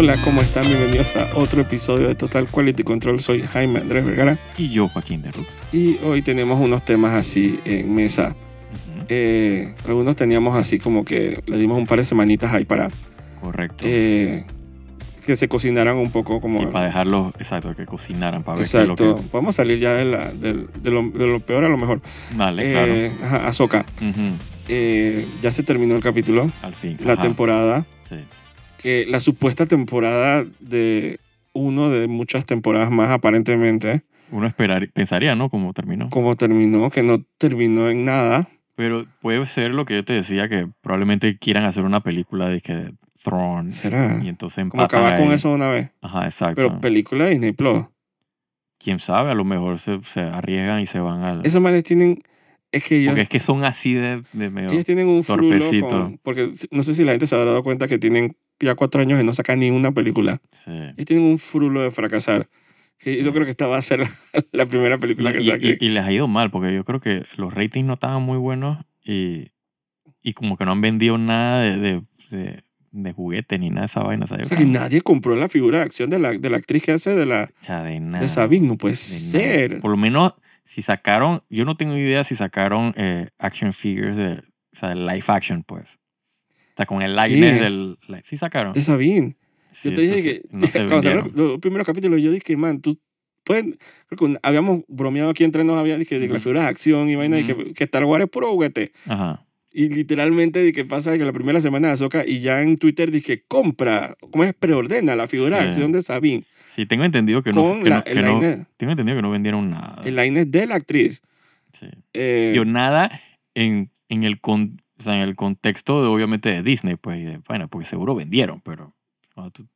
Hola, ¿cómo están? Bienvenidos a otro episodio de Total Quality Control. Soy Jaime Andrés Vergara Y yo, Joaquín de Rux. y hoy tenemos unos temas así en mesa. Ujú, Eh, algunos teníamos así como que le dimos un par de semanitas ahí para Correcto. eh, que se cocinaran un poco como... y para dejarlos, exacto, que cocinaran para ver qué es lo Exacto. que... Vamos a salir ya de, la- del- de lo, de lo peor a lo mejor. Vale, claro. Eh, Ahsoka. Ujú, Eh, ya se terminó el capítulo, Al fin. la ajá, temporada. Sí. Que la supuesta temporada de uno de muchas temporadas más aparentemente, Uno esperar, pensaría, ¿no? Cómo terminó. como terminó, que no terminó en nada. Pero puede ser lo que yo te decía, que probablemente quieran hacer una película de que Throne. ¿Será? Y entonces Como acabar con eso una vez. Ajá, exacto. Pero película de Disney Plus. Quién sabe, a lo mejor se, se arriesgan y se van al... Esos manes tienen, es que ellos, Porque es que son así de, de medio... ellos tienen un torpecito. con- porque no sé si la gente se habrá dado cuenta que tienen ya cuatro años y no sacan ni una película. Sí. Ellos tienen un frulo de fracasar. Que yo creo que esta va a ser la, la primera película que Y, saquen. y- y les ha ido mal, porque yo creo que los ratings no estaban muy buenos y, y como que no han vendido nada de, de, de, de juguete ni nada de esa vaina. ¿sabes? o sea, que nadie compró la figura de acción de la, de la actriz que hace de la O sea, de nada. de Sabine. No puede de ser. nada. Por lo menos, si sacaron, yo no tengo idea si sacaron eh, action figures de, o sea, de live action, pues. Sea, con el likeness Sí. del... Sí sacaron. De Sabine. Sí, yo te dije que No se cuando salieron vendieron. los primeros capítulos, yo dije, man, tú puedes. Creo que un- habíamos bromeado aquí entre nos, había dije, de que las Ujú. figuras de acción y vaina, y Ujú. que, que Star Wars es puro juguete. Ajá. Y literalmente, de que pasa de que la primera semana de Azoka y ya en Twitter dije, compra, ¿cómo es? Preordena la figura de acción de Sabine. Sí, tengo entendido que no... Que la, que tengo entendido que no vendieron nada. el line de la actriz. Sí. Eh, Yo nada en, en, el con, o sea, en el contexto de obviamente de Disney, pues, bueno, porque seguro vendieron, pero cuando tú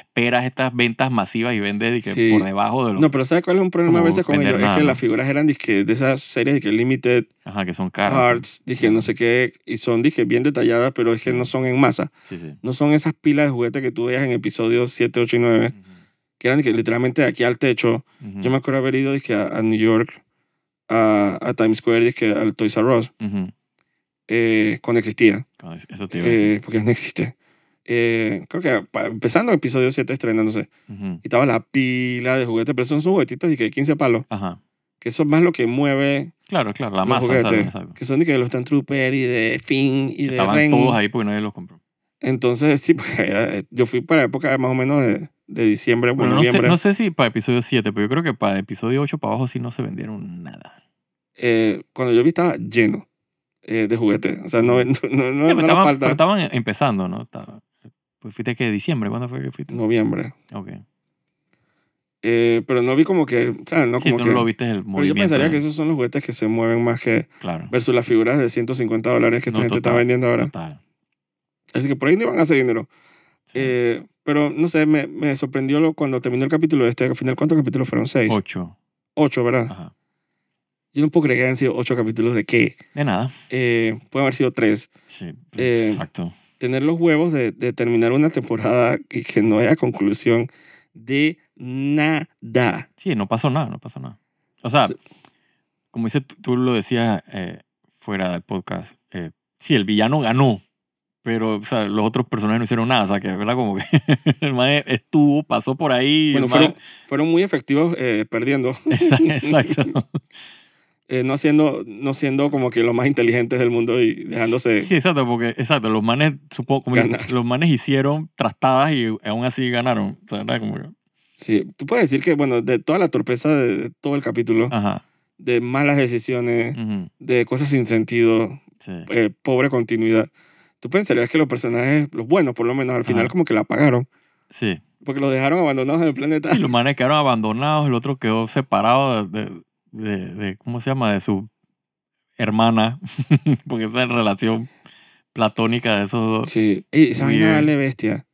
esperas estas ventas masivas y vendes y que Sí. por debajo de lo no, pero ¿sabes cuál es un problema a veces con ellos? Es nada, que ¿no? las figuras eran dizque, de esas series de que Limited ajá, que son caras. Arts, dije, no sé qué, y son dije, bien detalladas, pero es que no son en masa. Sí, sí. No son esas pilas de juguetes que tú veías en episodios 7, 8 y 9, que eran que literalmente de aquí al techo. Ujú, Yo me acuerdo haber ido dizque, a, a New York, a, a Times Square, dizque, al Toys R Us, ujú. Eh, cuando existía, Eso te iba a decir. eh, porque no existe. Eh, creo que empezando el episodio 7 estrenándose, Ujú. y estaba la pila de juguetes, pero son sus juguetitos de 15 palos, Ajá. que eso es más lo que mueve Claro, claro, la los masa. juguetes, ¿sabes? Exacto. que son de que los Stan Trooper y de Finn y de Estaban Ren. todos ahí porque nadie los compró. Entonces, sí, pues, era- yo fui para época más o menos de, de diciembre, Bueno, no sé, no sé si para episodio 7, pero yo creo que para episodio 8 para abajo sí no se vendieron nada. Eh, cuando yo vi estaba lleno eh, de juguetes. O sea, no, no, no, no, estaban, falta pero estaban empezando, ¿no? Estaba- pues fuiste que diciembre, ¿cuándo fue que fuiste? noviembre. Ok. Eh, pero no vi como que, o sea, no sí, como tú que... no lo viste el pero yo movimiento. pensaría ¿no? que esos son los juguetes que se mueven más que Claro. versus las figuras de 150 dólares que esta No, gente está total, vendiendo ahora. Total. Así que por ahí no iban a hacer dinero. Sí. Eh, pero no sé, me, me sorprendió lo, cuando terminó el capítulo este. Al final, ¿cuántos capítulos fueron? Seis. Ocho. Ocho, ¿verdad? Ajá. Yo no puedo creer que hayan sido ocho capítulos de qué. De nada. Eh, pueden haber sido tres. Sí. Eh, Exacto. tener los huevos de, de terminar una temporada y que no haya conclusión de nada. Sí, no pasó nada, no pasó nada. O sea, Sí. como dice, tú, lo decías eh, fuera del podcast, eh, sí, el villano ganó, pero o sea, los otros personajes no hicieron nada. O sea, que era como que el man estuvo, pasó por ahí. Bueno, fueron muy efectivos eh, perdiendo, Exacto. exacto. eh, no, siendo, no siendo como que los más inteligentes del mundo y dejándose... Sí, exacto, porque exacto, los manes, supongo, como Ganar. los manes hicieron trastadas y aún así ganaron. O sea, era como que, Sí, tú puedes decir que, bueno, de toda la torpeza de, de todo el capítulo, ajá. de malas decisiones, de cosas sin sentido, sí. eh, pobre continuidad, tú pensarías que los personajes, los buenos por lo menos, al final Ajá. como que la apagaron, Sí. porque los dejaron abandonados en el planeta. Y los manes quedaron abandonados, el otro quedó separado de, de, de- de- ¿cómo se llama? De su hermana, porque esa es la relación platónica de esos dos. Sí, y esa vaina dale bestia.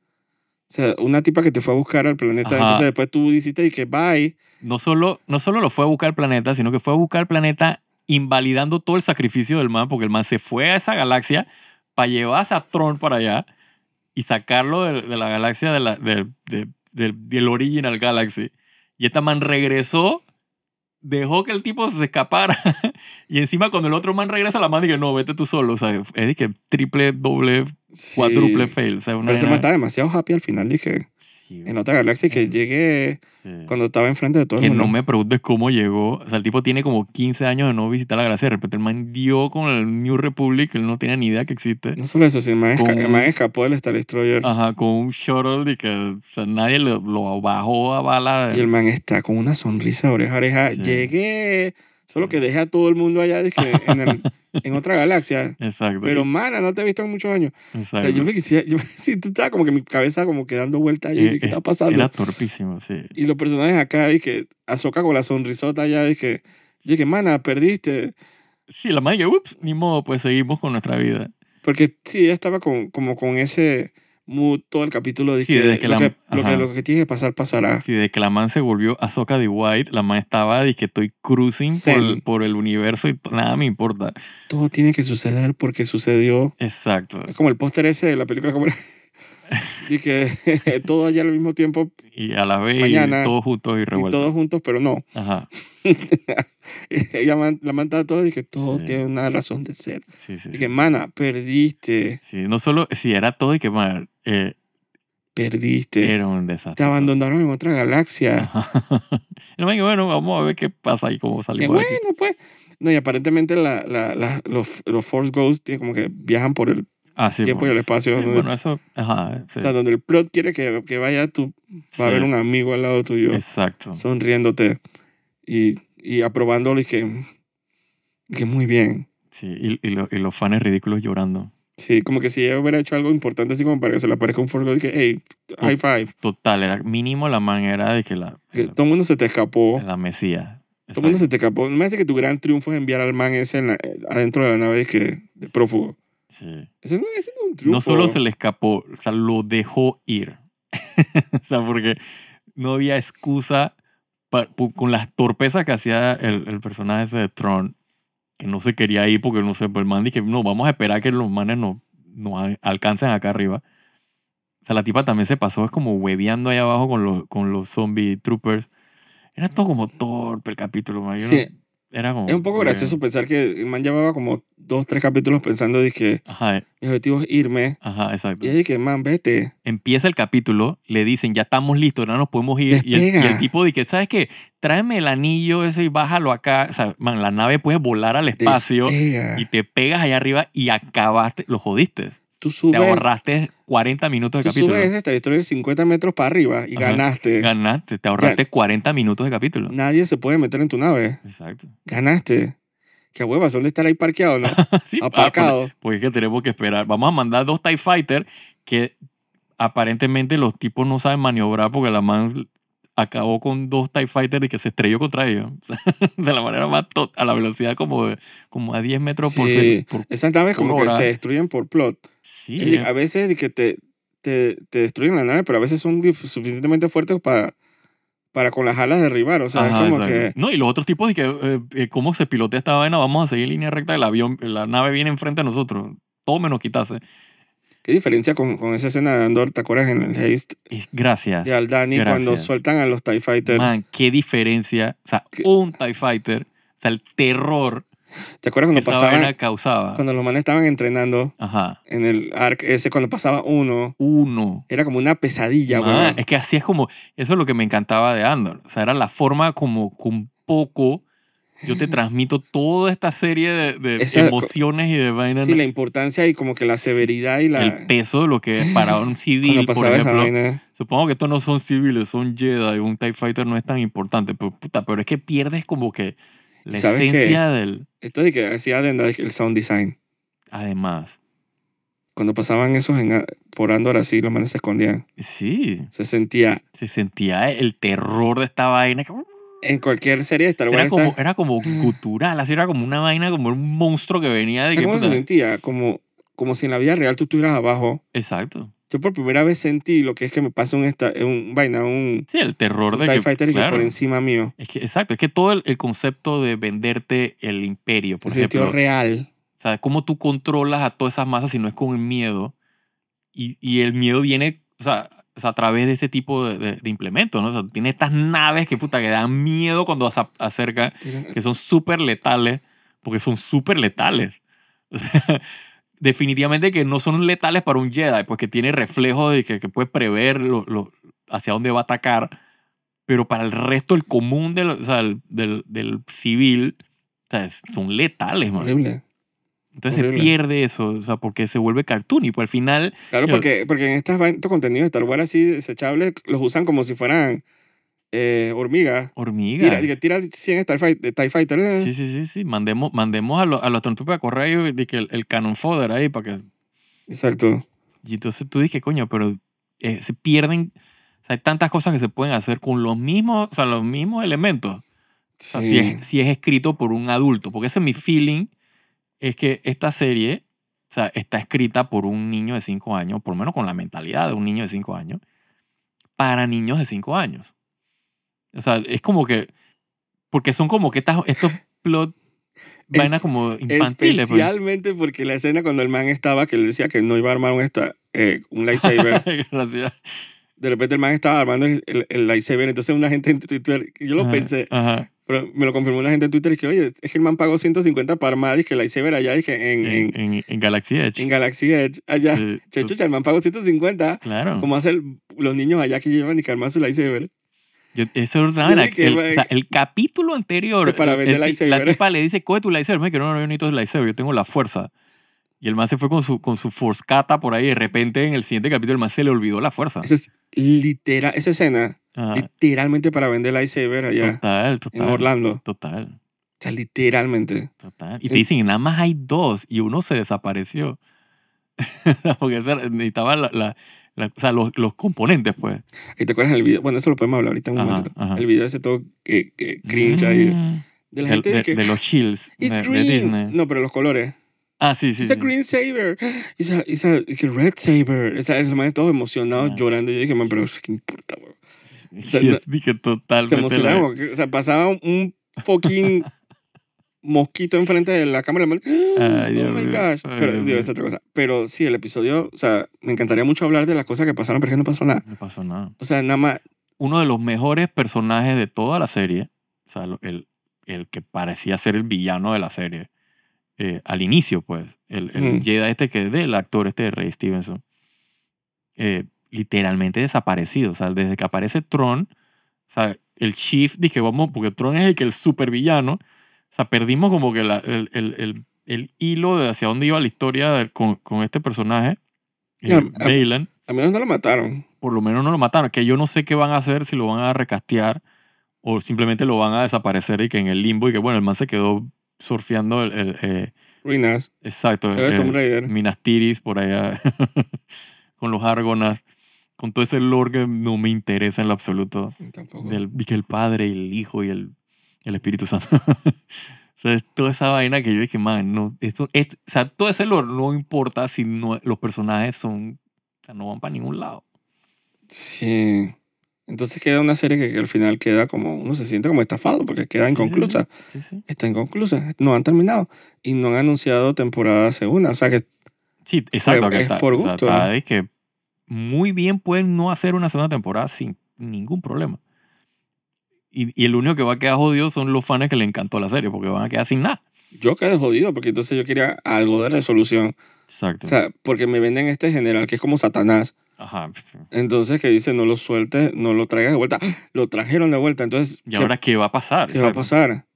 O sea, una tipa que te fue a buscar al planeta, Ajá. entonces después tú dijiste y que bye. No solo, no solo lo fue a buscar al planeta, sino que fue a buscar al planeta invalidando todo el sacrificio del man, porque el man se fue a esa galaxia para llevarse a Tron para allá y sacarlo de, de la galaxia de la, de- de- del- del Original Galaxy. Y esta man regresó, dejó que el tipo se escapara. y encima cuando el otro man regresa, la man dice, no, vete tú solo. O sea, es que triple, doble, Sí. cuádruple fail. O sea, una Pero se vaina- mataba demasiado happy al final, dije. En otra galaxia y que llegue sí. cuando estaba enfrente de todo el Que mundo. no me preguntes cómo llegó. O sea, el tipo tiene como 15 años de no visitar la galaxia. De repente el man dio con el New Republic. Él no tenía ni idea que existe. No solo eso, sino el man, esca- el man escapó del Star Destroyer Ajá, con un shuttle y que o sea, nadie lo, lo bajó a bala. y el man está con una sonrisa de oreja a oreja. Sí. Llegué, solo que dejé a todo el mundo allá dizque, en, el- en otra galaxia. Exacto. Pero, mana, no te he visto en muchos años. O exacto. sea, yo me quisiera, yo, sí, tú estaba como que mi cabeza como que dando vueltas allí, Eh, ¿qué eh, está pasando? Era torpísimo, sí. Y los personajes acá, dije, Azoka con la sonrisota allá, dije, dije, mana, perdiste. Sí, la madre ups, ni modo, pues seguimos con nuestra vida. Porque sí, ella estaba con, como con ese mood todo el capítulo de Sí, que, desde que lo, la- que, lo, que, lo que tiene que pasar, pasará. Sí, de que la man se volvió Ahsoka de White, la man estaba de que estoy cruising por por el universo y nada me importa. Todo tiene que suceder porque sucedió. Exacto. Es como el póster ese de la película como y que todo allá al mismo tiempo Y a la vez, Mañana, y todos juntos y y revueltos. todos juntos, pero no. Ajá. Ella man- la manda a todos y que todo Sí. tiene una razón de ser. Sí, sí. Y que, mana, perdiste, Sí, no solo, sí, era todo y que man, eh, perdiste. era un desastre. Te abandonaron en otra galaxia. Que, bueno, vamos a ver qué pasa y cómo salimos aquí. bueno, pues. No, y aparentemente la, la, la- los, los Force Ghosts como que viajan por el. Ah, sí, tiempo y el espacio, Sí, donde- bueno, eso, ajá, sí. O sea, donde el plot quiere que, que vaya, tú va a haber un amigo al lado tuyo, Exacto. sonriéndote y, y aprobándolo y que, que muy bien. Sí, y, y, lo- y los fans ridículos llorando. Sí, como que si ella hubiera hecho algo importante así como para que se le aparezca un y que, hey, high five. Total, era mínimo la man era de que la, Que la, todo el mundo se te escapó. la mesía. Todo el mundo se te escapó. Me hace que tu gran triunfo es enviar al man ese en la- adentro de la nave de, que, de prófugo. Sí. Ese no, ese no es un triunfo. No solo se le escapó, o sea, lo dejó ir. o sea, porque no había excusa con las torpezas que hacía el, el personaje ese de Tron, que no se quería ir porque no sé, pues el man dije, no, vamos a esperar que los manes no, no alcancen acá arriba. O sea, la tipa también se pasó, es como hueveando ahí abajo con los, con los zombie troopers. Era todo como torpe el capítulo, man. Sí, era como... es un poco gracioso pensar que man llevaba como dos, tres capítulos pensando que Ajá, mi objetivo es irme. ajá, exacto. Y que, man, vete. empieza el capítulo, le dicen, ya estamos listos, ahora nos podemos ir. Y el, y el tipo dice, ¿sabes qué? Tráeme el anillo ese y bájalo acá. O sea, man, la nave puede volar al espacio Despega. y te pegas allá arriba y acabaste, lo jodiste. Tú Te subes, ahorraste 40 minutos de tú capítulo. subes esta historia de 50 metros para arriba y Ajá. ganaste. Ganaste, te ahorraste 40 minutos de capítulo. Nadie se puede meter en tu nave. Exacto. Ganaste. Qué huevas, ¿dónde estar ahí parqueado, no? Sí, ah, Aparcado. porque- porque es que tenemos que esperar. Vamos a mandar dos TIE Fighter que aparentemente los tipos no saben maniobrar porque la man acabó con dos TIE Fighters y que se estrelló contra ellos. De la manera más a la velocidad como, de- como a 10 metros por, Sí. por Esas naves como por que hora. se destruyen por plot. Sí, Es de- a veces que te, te, te destruyen la nave, pero a veces son suficientemente fuertes para, para con las alas derribar. O sea, Ajá, es como exacto. que... No, y los otros tipos de que, eh, eh, ¿cómo se pilotea esta vaina? Vamos a seguir en línea recta del avión, la nave viene enfrente de nosotros. Todo menos quitarse. ¿Qué diferencia con, con esa escena de Andor? ¿Te acuerdas en el Haste gracias. de Aldani cuando Gracias. sueltan a los TIE Fighters? Man, qué diferencia. O sea, ¿Qué? un TIE Fighter, o sea, el terror ¿Te acuerdas cuando pasaban, causaba. cuando los manes estaban entrenando Ajá. en el arc ese, cuando pasaba uno, Uno. era como una pesadilla, weón. es que así es como, eso es lo que me encantaba de Andor. O sea, era la forma como con poco yo te transmito toda esta serie de, de Esa- emociones y de vainas. Sí, la importancia y como que la severidad y la... el peso de lo que es para un civil, por ejemplo. vaina. Supongo que estos no son civiles, son Jedi. Un TIE Fighter no es tan importante. Pero, puta, pero es que pierdes como que la esencia del... Esto de que hacía el sound design. Además. Cuando pasaban esos en, por Andor así, los manes se escondían. Sí, Se sentía... se sentía el terror de esta vaina. que- En cualquier serie de Star Wars... Era como, era como gutural, así era como una vaina, como un monstruo que venía de ¿sabes que... cómo se sentía? Como, como si en la vida real tú estuvieras abajo. Exacto. Yo por primera vez sentí lo que es que me pasa un, esta, un vaina, un, Sí, el terror un de TIE que... Fighter que claro. por encima mío. Es que, exacto, es que todo el, el concepto de venderte el imperio, por se ejemplo, real. o sea, cómo tú controlas a todas esas masas si no es con el miedo, y, y el miedo viene, o sea, o sea, a través de ese tipo de, de, de implementos, ¿no? O sea, tiene estas naves que, puta, que dan miedo cuando se acercan, que son súper letales, porque son súper letales. O sea, definitivamente que no son letales para un Jedi, pues que tiene reflejos de que, que puede prever lo- lo- hacia dónde va a atacar, pero para el resto, el común del, o sea, el- del, del civil, o sea, es- son letales, man. Horrible. Entonces horrible. se pierde eso, o sea, porque se vuelve cartoon y pues al final, Claro, porque, porque en estas, vain- estos contenidos de Star Wars así desechables los usan como si fueran eh, hormigas. hormiga. Tira, que tira 100 Star Fight- de TIE Fighter. eh. Sí, sí, sí, sí. Mandemos, mandemos a, los a los Stormtroopers a correr y que el, el cannon fodder ahí para que... Exacto. Y entonces tú dije, coño, pero eh, se pierden... O sea, hay tantas cosas que se pueden hacer con los mismos, o sea, los mismos elementos. O sea, Sí. si, es, si es escrito por un adulto. Porque ese es mi feeling, es que esta serie o sea, está escrita por un niño de 5 años, por lo menos con la mentalidad de un niño de 5 años, para niños de 5 años. O sea, es como que... Porque son como que estas, estos plot Es- vainas como infantiles. pues. Especialmente porque la escena cuando el man estaba, que él decía que no iba a armar un, esta, eh, un lightsaber. Gracias. de repente el man estaba armando el, el, el lightsaber. Entonces una gente en Twitter, yo lo Ajá, pensé, Ajá. Pero me lo confirmó una gente en Twitter y que, oye, es que el man pagó 150 para armar y que el lightsaber allá, dije, en, en, En, en, en Galaxy Edge. en Galaxy Edge, allá. Sí, Che, chucha, el man pagó 150. Claro. Como hacen los niños allá que llevan y que arman su lightsaber. Yo- eso es vaina, dije, el, o sea, el capítulo anterior. Sí, para el- vender el lightsaber. La tipa le dice, coge tu lightsaber. Me que no, no, yo necesito el lightsaber, yo tengo la fuerza. Y el man se fue con su, con su force kata por ahí. De repente en el siguiente capítulo el man se le olvidó la fuerza. Esa es literal, esa escena, Ajá. literalmente para vender lightsaber allá Total, en total. Orlando. Total, O sea, literalmente. total. Y te dicen, nada más hay dos y uno se desapareció. Porque esa- necesitaba la, la- la- o sea, los, los componentes, pues. ¿Y te acuerdas del video? Bueno, eso lo podemos hablar ahorita en un Ajá, momento. ajá. El video ese todo que, que cringe ahí. Mm. De la gente de- de que, de los chills it's de green. Disney. No, pero los colores. Ah, sí, sí. it's a sí. green saber. It's a, it's a, it's a red saber. Esos manes todos emocionados, Ah. llorando. Y yo dije, man, pero ¿qué importa, bro? sea, es- dije Se totalmente. la- emocionaban. porque, O sea, pasaba un- fucking mosquito enfrente de la cámara. Ay, oh my mío. gosh. Ay, Pero, digo, es otra cosa. Pero sí, el episodio, o sea, me encantaría mucho hablar de las cosas que pasaron, pero es que no pasó nada. No pasó nada. O sea, nada más. Uno de los mejores personajes de toda la serie, o sea, el, el que parecía ser el villano de la serie, eh, al inicio, pues, el, el Ujú. Jedi este que es del actor este de Ray Stevenson, eh, literalmente desaparecido. O sea, desde que aparece Tron, o sea, el Chief, dije, vamos, porque Tron es el que el supervillano, o sea, perdimos como que la- el, el, el, el hilo de hacia dónde iba la historia de- con, con este personaje, eh, Ya, a- Baylan. A menos no lo mataron. Por lo menos no lo mataron, que yo no sé qué van a hacer, si lo van a recastear o simplemente lo van a desaparecer y que en el limbo y que, bueno, el man se quedó surfeando el, eh, Ruinas. exacto, el- Tomb Raider. Minas Tirith por allá con los Argonas, con todo ese lore que no me interesa en lo absoluto. Tampoco. Del, de que el Padre y el Hijo y el, el Espíritu Santo. o sea, es toda esa vaina que yo dije, man, no, esto, es- o sea, todo ese lore no importa si no, los personajes son, o sea, no van para ningún lado. Sí. Entonces queda una serie que, que al final queda como, uno se siente como estafado porque queda inconclusa. Sí, sí. Está inconclusa. No han terminado. Y no han anunciado temporada segunda. O sea que Sí, exacto. Fue- que es está- por o sea, gusto. está de que muy bien pueden no hacer una segunda temporada sin ningún problema. Y, y el único que va a quedar jodido son los fans que le encantó la serie, porque van a quedar sin nada. yo quedé jodido porque entonces yo quería algo de resolución. Exacto. O sea, porque me venden este general que es como Satanás. Ajá. Entonces que dice, no lo sueltes, no lo traigas de vuelta. Lo trajeron de vuelta. Entonces, ¿Y ¿qué, ahora qué va a pasar? qué va a pasar?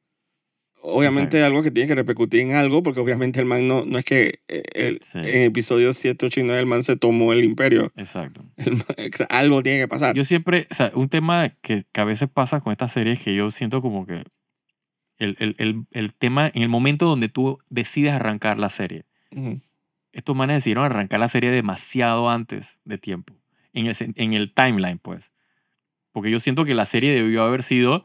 Obviamente Exacto. algo que tiene que repercutir en algo, porque obviamente el man no, no es que eh, el- Sí. en episodios 7, 8 y 9 el man se tomó el imperio. Exacto. El man- algo tiene que pasar. Yo siempre, o sea, un tema que, que a veces pasa con estas series que yo siento como que el, el, el, el tema, en el momento donde tú decides arrancar la serie, Ujú. estos manes decidieron arrancar la serie demasiado antes de tiempo, en el, en el timeline, pues. Porque yo siento que la serie debió haber sido,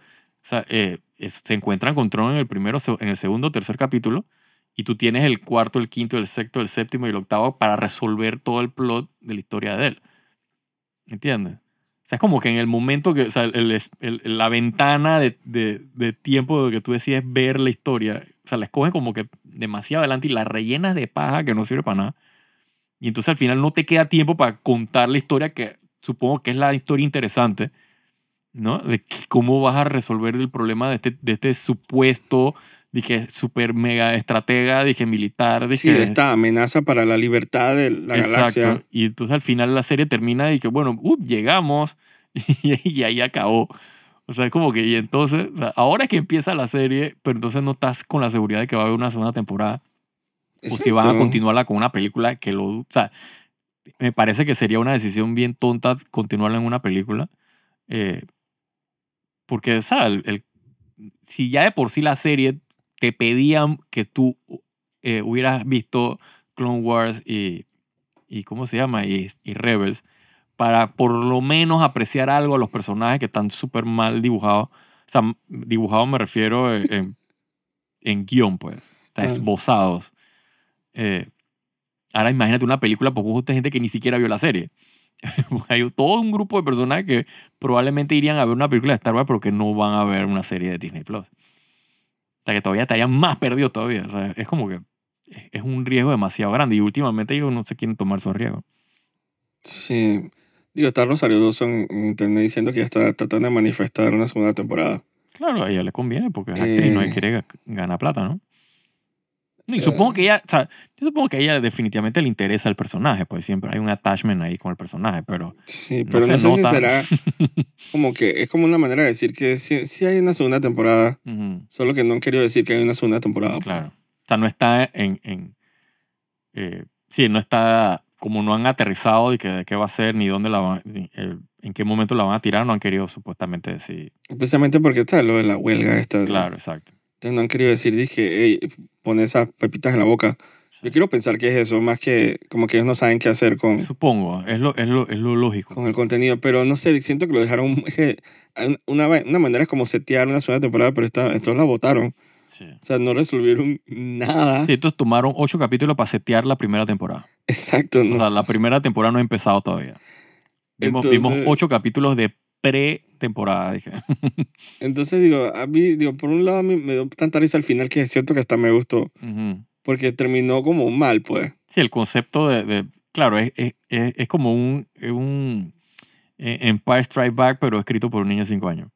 eh, se encuentran con Tron en el primero, en el segundo, tercer capítulo, y tú tienes el cuarto, el quinto, el sexto, el séptimo y el octavo para resolver todo el plot de la historia de él. ¿Entiendes? O sea, es como que en el momento que, o sea, la ventana de, de, de tiempo que tú decides ver la historia, o sea, la escoges como que demasiado adelante y la rellenas de paja que no sirve para nada. Y entonces al final no te queda tiempo para contar la historia que supongo que es la historia interesante, ¿no? De cómo vas a resolver el problema de este, de este supuesto, dije, super mega estratega, dije, militar, dije, Sí, de esta amenaza para la libertad de la Exacto. galaxia. Y entonces al final la serie termina y que, bueno, uh, llegamos y, y ahí acabó. O sea, es como que, y entonces, o sea, ahora es que empieza la serie, pero entonces no estás con la seguridad de que va a haber una segunda temporada. O si van a Exacto. continuarla con una película que lo... O sea, me parece que sería una decisión bien tonta continuarla en una película. eh, porque, ¿sabes? El, el- si ya de por sí la serie te pedían que tú eh, hubieras visto Clone Wars y, y ¿cómo se llama? Y, y Rebels, para por lo menos apreciar algo a los personajes que están súper mal dibujados. O sea, dibujados me refiero en, en, en guion, pues. O sea, esbozados. Eh, ahora imagínate una película por justo gente que ni siquiera vio la serie. Porque Hay todo un grupo de personas que probablemente irían a ver una película de Star Wars pero que no van a ver una serie de Disney Plus. O sea, que todavía estarían más perdidos todavía. O sea, es como que es- un riesgo demasiado grande y últimamente ellos no se quieren tomar esos riesgos. Sí. Digo, está Rosario Dawson en internet diciendo que ya está tratando de manifestar una segunda temporada. Claro, a ella le conviene porque es actriz, no Eh. quiere ga- ganar plata, ¿no? Y supongo que ella, o sea, yo supongo que a ella definitivamente le interesa el personaje, pues siempre hay un attachment ahí con el personaje, pero Sí, No pero no, se sé nota. si será como que es como una manera de decir que sí, sí hay una segunda temporada, solo que no han querido decir que hay una segunda temporada. claro. O sea, no está en, en eh, sí, no está, como no han aterrizado de, que, de qué va a ser, ni dónde la van, el- en qué momento la van a tirar, no han querido supuestamente decir. Especialmente porque está lo de la huelga esta. Claro, exacto. Entonces no han querido decir, dije, hey, pon esas pepitas en la boca. Yo quiero pensar que es eso, más que como que ellos no saben qué hacer con, Supongo, es lo, es lo, es lo lógico. con el contenido, pero no sé, siento que lo dejaron, que una, una manera es como setear una segunda temporada, pero esta, estos la votaron. Sí. O sea, no resolvieron nada. Sí, estos tomaron ocho capítulos para setear la primera temporada. Exacto. O no sea, sé. la primera temporada no ha empezado todavía. Vimos, Entonces- vimos ocho capítulos de pre-temporada, dije. Entonces digo, a mí, digo, por un lado a mí me dio tanta risa al final que es cierto que hasta me gustó, Ujú. porque terminó como mal, pues. Sí, el concepto de... de- claro, es, es, es, como un, un eh, Empire Strike Back, pero escrito por un niño de cinco años.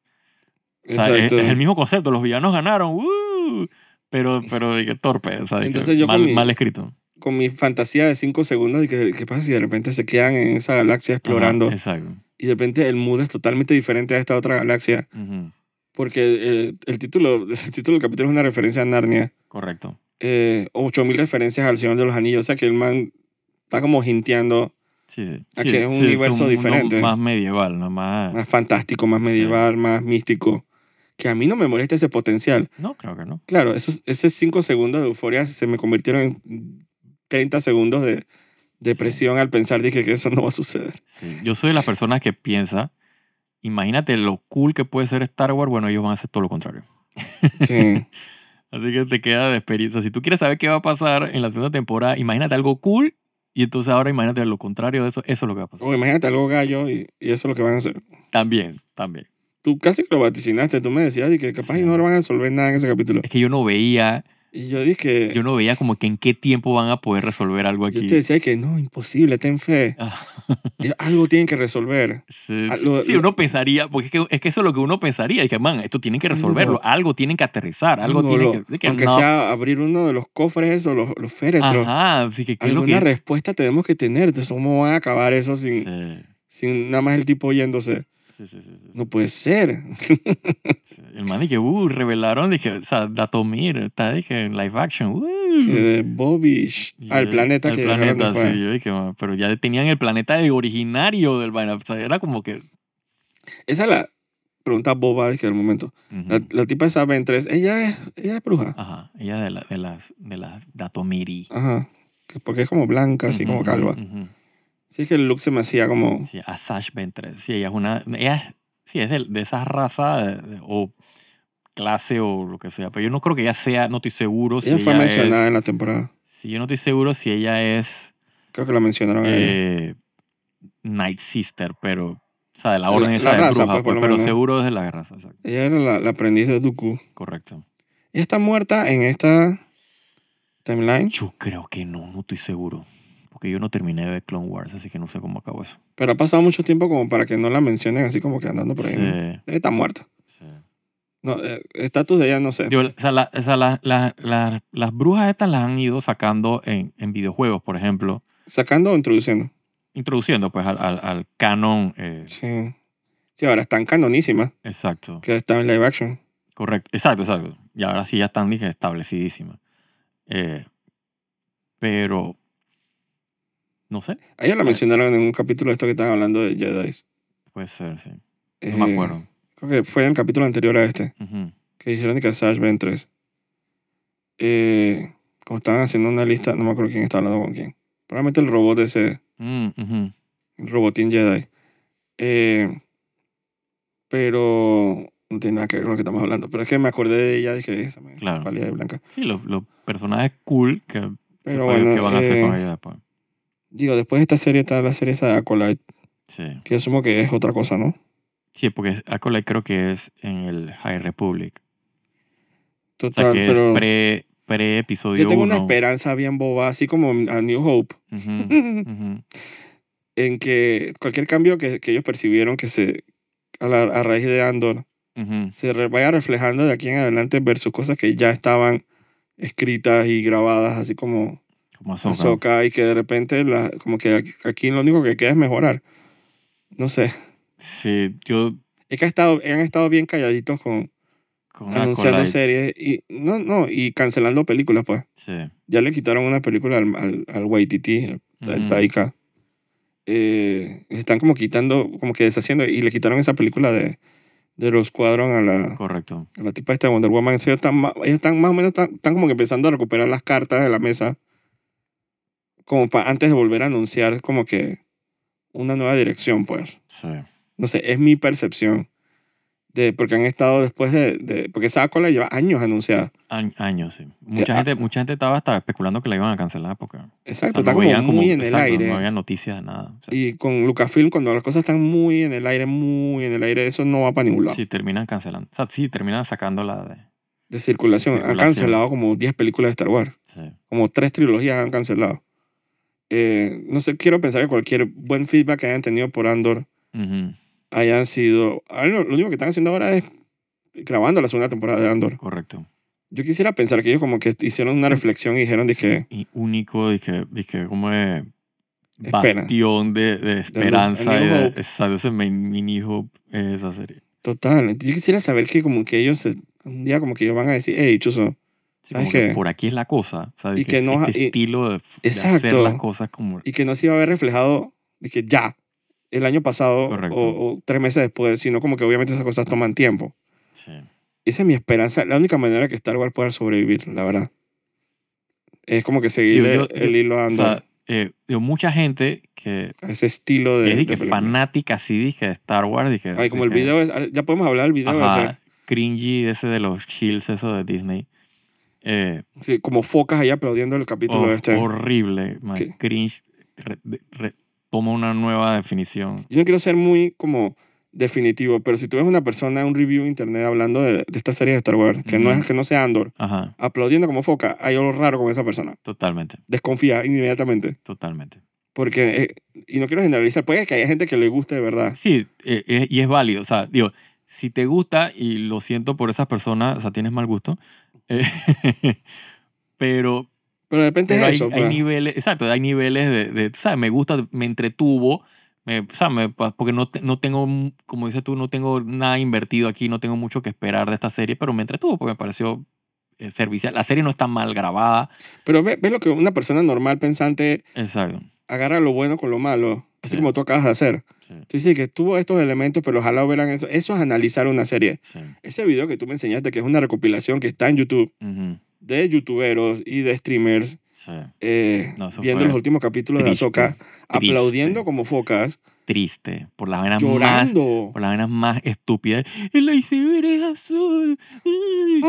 O sea, es, es el mismo concepto. Los villanos ganaron, ¡uh! pero, pero de que torpe, o sea, que Entonces yo con mal, mi- mal escrito. Con mi fantasía de cinco segundos de que, ¿qué pasa si de repente se quedan en esa galaxia explorando Ajá, exacto. Y de repente el mood es totalmente diferente a esta otra galaxia? Ujú, Porque el, el título, el título del capítulo es una referencia a Narnia. Correcto. Eh, 8000 referencias al Señor de los Anillos. O sea que el man está como hinteando Sí, sí. Sí, que es un sí, universo mundo diferente. Más medieval, ¿no? Más... más fantástico, más medieval, más místico. Que a mí no me molesta ese potencial. No, creo que no. Claro, esos, esos cinco segundos de euforia se me convirtieron en 30 segundos de depresión al pensar dije que eso no va a suceder. Sí, Yo soy de las personas que piensa, imagínate lo cool que puede ser Star Wars, bueno, ellos van a hacer todo lo contrario. Sí. Así que te queda de experiencia. Si tú quieres saber qué va a pasar en la segunda temporada, imagínate algo cool y entonces ahora imagínate lo contrario de eso. Eso es lo que va a pasar. o imagínate algo gallo y, y eso es lo que van a hacer. También, también. Tú casi que lo vaticinaste, tú me decías y que capaz Sí. y no van a resolver nada en ese capítulo. Es que yo no veía, Y yo dije, yo no veía como que en qué tiempo van a poder resolver algo yo aquí. te decía que no, imposible, ten fe. Ah. Algo tienen que resolver. Sí, Ah, sí, lo- uno pensaría, porque es que, es que eso es lo que uno pensaría, y que, man, esto tienen que resolverlo, algo tienen que aterrizar, algo tienen lo- que... aunque no. sea abrir uno de los cofres, eso, los, los féretros. Ajá, así que, ¿qué es lo Alguna que...? respuesta tenemos que tener. Entonces, ¿cómo van a acabar eso sin, Sí, sin nada más el tipo yéndose? Sí, sí, sí. No puede ser. El man dije, uh, revelaron, dije, o sea, Datomir, está, dije, en live action, uh. Bobby. Y Al yo- planeta al que planeta, sí, yo dije, "Ah", pero ya tenían el planeta originario del vaina, o sea, era como que... Esa es la pregunta boba dije, del momento. ujú. La, la tipa esa Ventres, ella es, ella es bruja. Ajá, ella de, la, de las, de las Datomiri. Ajá. Que Porque es como blanca, así como Ujú, calva. ujú, ujú. Sí, es que el look se me hacía como. Sí, Asash Ventress. Sí, ella es una. Ella es, sí, es de, de esa raza de- de- o clase o lo que sea. Pero yo no creo que ella sea, no estoy seguro si Ella fue ella mencionada es. en la temporada. Sí, yo no estoy seguro si ella es Creo que la mencionaron a eh, Night Sister, pero. O sea, de la orden la esa de raza, bruja, pues, por pues, pero menos. seguro es de la raza, exacto. Ella era la, la aprendiz de Dooku. Correcto. Ella está muerta en esta timeline, Yo creo que no, no estoy seguro. Porque yo no terminé de ver Clone Wars, así que no sé cómo acabó eso. pero ha pasado mucho tiempo como para que no la mencionen así como que andando por ahí. Sí, está muerta. sí. No, eh, estatus de ella no sé. O sea, la- o sea, la- la- la- las brujas estas las han ido sacando en, en videojuegos, por ejemplo, Sacando o introduciendo. introduciendo pues al, al, al canon. eh, Sí. Sí, ahora están canonísimas, Exacto. que están en live action. Correcto. Exacto, exacto. Y ahora sí ya están, dije, establecidísimas. Eh, pero, no sé, A ella la mencionaron en un capítulo de esto que estaban hablando de Jedi. puede ser, sí. No me acuerdo. Creo que fue en el capítulo anterior a este, Ujú. que dijeron que Sash Ventress. Eh, como estaban haciendo una lista, no me acuerdo quién estaba hablando con quién. Probablemente el robot de ese, Mm, ujú. el robotín Jedi. Eh, pero no tiene nada que ver con lo que estamos hablando. Pero es que me acordé de ella y dije, esa Claro. pálida y blanca. Sí, los, los personajes cool que, Pero bueno, van a hacer eh, con ella después. Digo, después de esta serie está la serie esa de Acolyte, Sí. que asumo que es otra cosa, ¿no? Sí, porque Acolyte creo que es en el High Republic. O sea, Total, que pero es pre, pre episodio yo tengo una 1. esperanza bien boba, así como a New Hope, en que cualquier cambio que, que ellos percibieron que se a, la- a raíz de Andor se re- vaya reflejando de aquí en adelante versus cosas que ya estaban escritas y grabadas, así como Como Ahsoka. Ahsoka, y que de repente la, como que aquí- lo único que queda es mejorar. No sé. Sí, yo Es que ha estado, han estado bien calladitos con con anunciando series y no, no, y cancelando películas, pues. Sí. Ya le quitaron una película al, al, al Waititi, al, Ujú. Taika. Eh, están como quitando, como que deshaciendo, y le quitaron esa película de, de los Squadron a la, Correcto. a la tipa esta de Wonder Woman. Ellos están, ellos están más o menos, están, están como que empezando a recuperar las cartas de la mesa, como para antes de volver a anunciar como que una nueva dirección, pues. Sí. No sé, es mi percepción. De, porque han estado después de, de porque esa cola lleva años anunciada. A- años, sí. Mucha, ah. gente, mucha gente estaba hasta especulando que la iban a cancelar porque o Exacto, sea, no está como muy en el exacto, aire. No había noticias de nada. O sea, Y con Lucasfilm, cuando las cosas están muy en el aire, muy en el aire, eso no va para ningún lado. sí, terminan cancelando. O sea, sí, terminan sacándola de... De circulación. Han Circulación. cancelado como 10 películas de Star Wars. Sí. Como tres trilogías han cancelado. Eh, no sé, quiero pensar que cualquier buen feedback que hayan tenido por Andor hayan sido... Lo lo único que están haciendo ahora es grabando la segunda temporada de Andor. correcto. Yo quisiera pensar que ellos como que hicieron una reflexión y dijeron, dije, Y único, dije, dije como Espera. bastión de, de esperanza de, Hope. exacto, ese min- mini hope es esa serie. total. Yo quisiera saber que como que ellos un día como que ellos van a decir, hey, chuzo, Sí, ¿Sabes como que por aquí es la cosa. O sea, de Y que no- este y- estilo de, de hacer Exacto. las cosas como... y que no se iba a ver reflejado de que ya, el año pasado o, o tres meses después, sino como que obviamente esas cosas toman tiempo. Sí. Esa es mi esperanza, la única manera que Star Wars pueda sobrevivir, la verdad. Es como que seguir Digo, yo- el, el hilo O dando sea, eh, digo, mucha gente que ese estilo de, es que fanática así dije de Star Wars dije Ay, como el dije, video es, ah, ya podemos hablar del video ajá, ese. cringy ese de los shields eso de Disney eh, Sí, como focas ahí aplaudiendo el capítulo oh, este. horrible man, ¿Qué? cringe re- re- toma una nueva definición Yo no quiero ser muy como definitivo, pero si tú ves una persona, un review en internet hablando de, de esta serie de Star Wars, que, no es, que no sea Andor, ajá aplaudiendo como foca, hay algo raro con esa persona. totalmente Desconfía inmediatamente. totalmente Porque, eh, y no quiero generalizar, puede que haya gente que le guste de verdad. sí eh, eh, y es válido o sea digo si te gusta y lo siento por esas personas o sea tienes mal gusto eh, pero Pero de repente Pero es hay, eso. hay pues. niveles, exacto, hay niveles de, de ¿sabes? Me gusta, me entretuvo, me, ¿sabes? Porque no, no tengo, como dices tú, no tengo nada invertido aquí, no tengo mucho que esperar de esta serie, pero me entretuvo porque me pareció eh, servicial. La serie no está mal grabada. Pero ve- ves lo que una persona normal pensante Exacto. agarra lo bueno con lo malo, así Sí. como tú acabas de hacer. Sí, Tú dices que tuvo estos elementos, pero ojalá hubieran eso. Eso es analizar una serie. sí. Ese video que tú me enseñaste, que es una recopilación que está en YouTube de youtuberos y de streamers eh, No, viendo los últimos capítulos triste, de Ahsoka, aplaudiendo como focas, Triste. Por las vainas más. Por las vainas más estúpidas. El iceberg es azul. Yo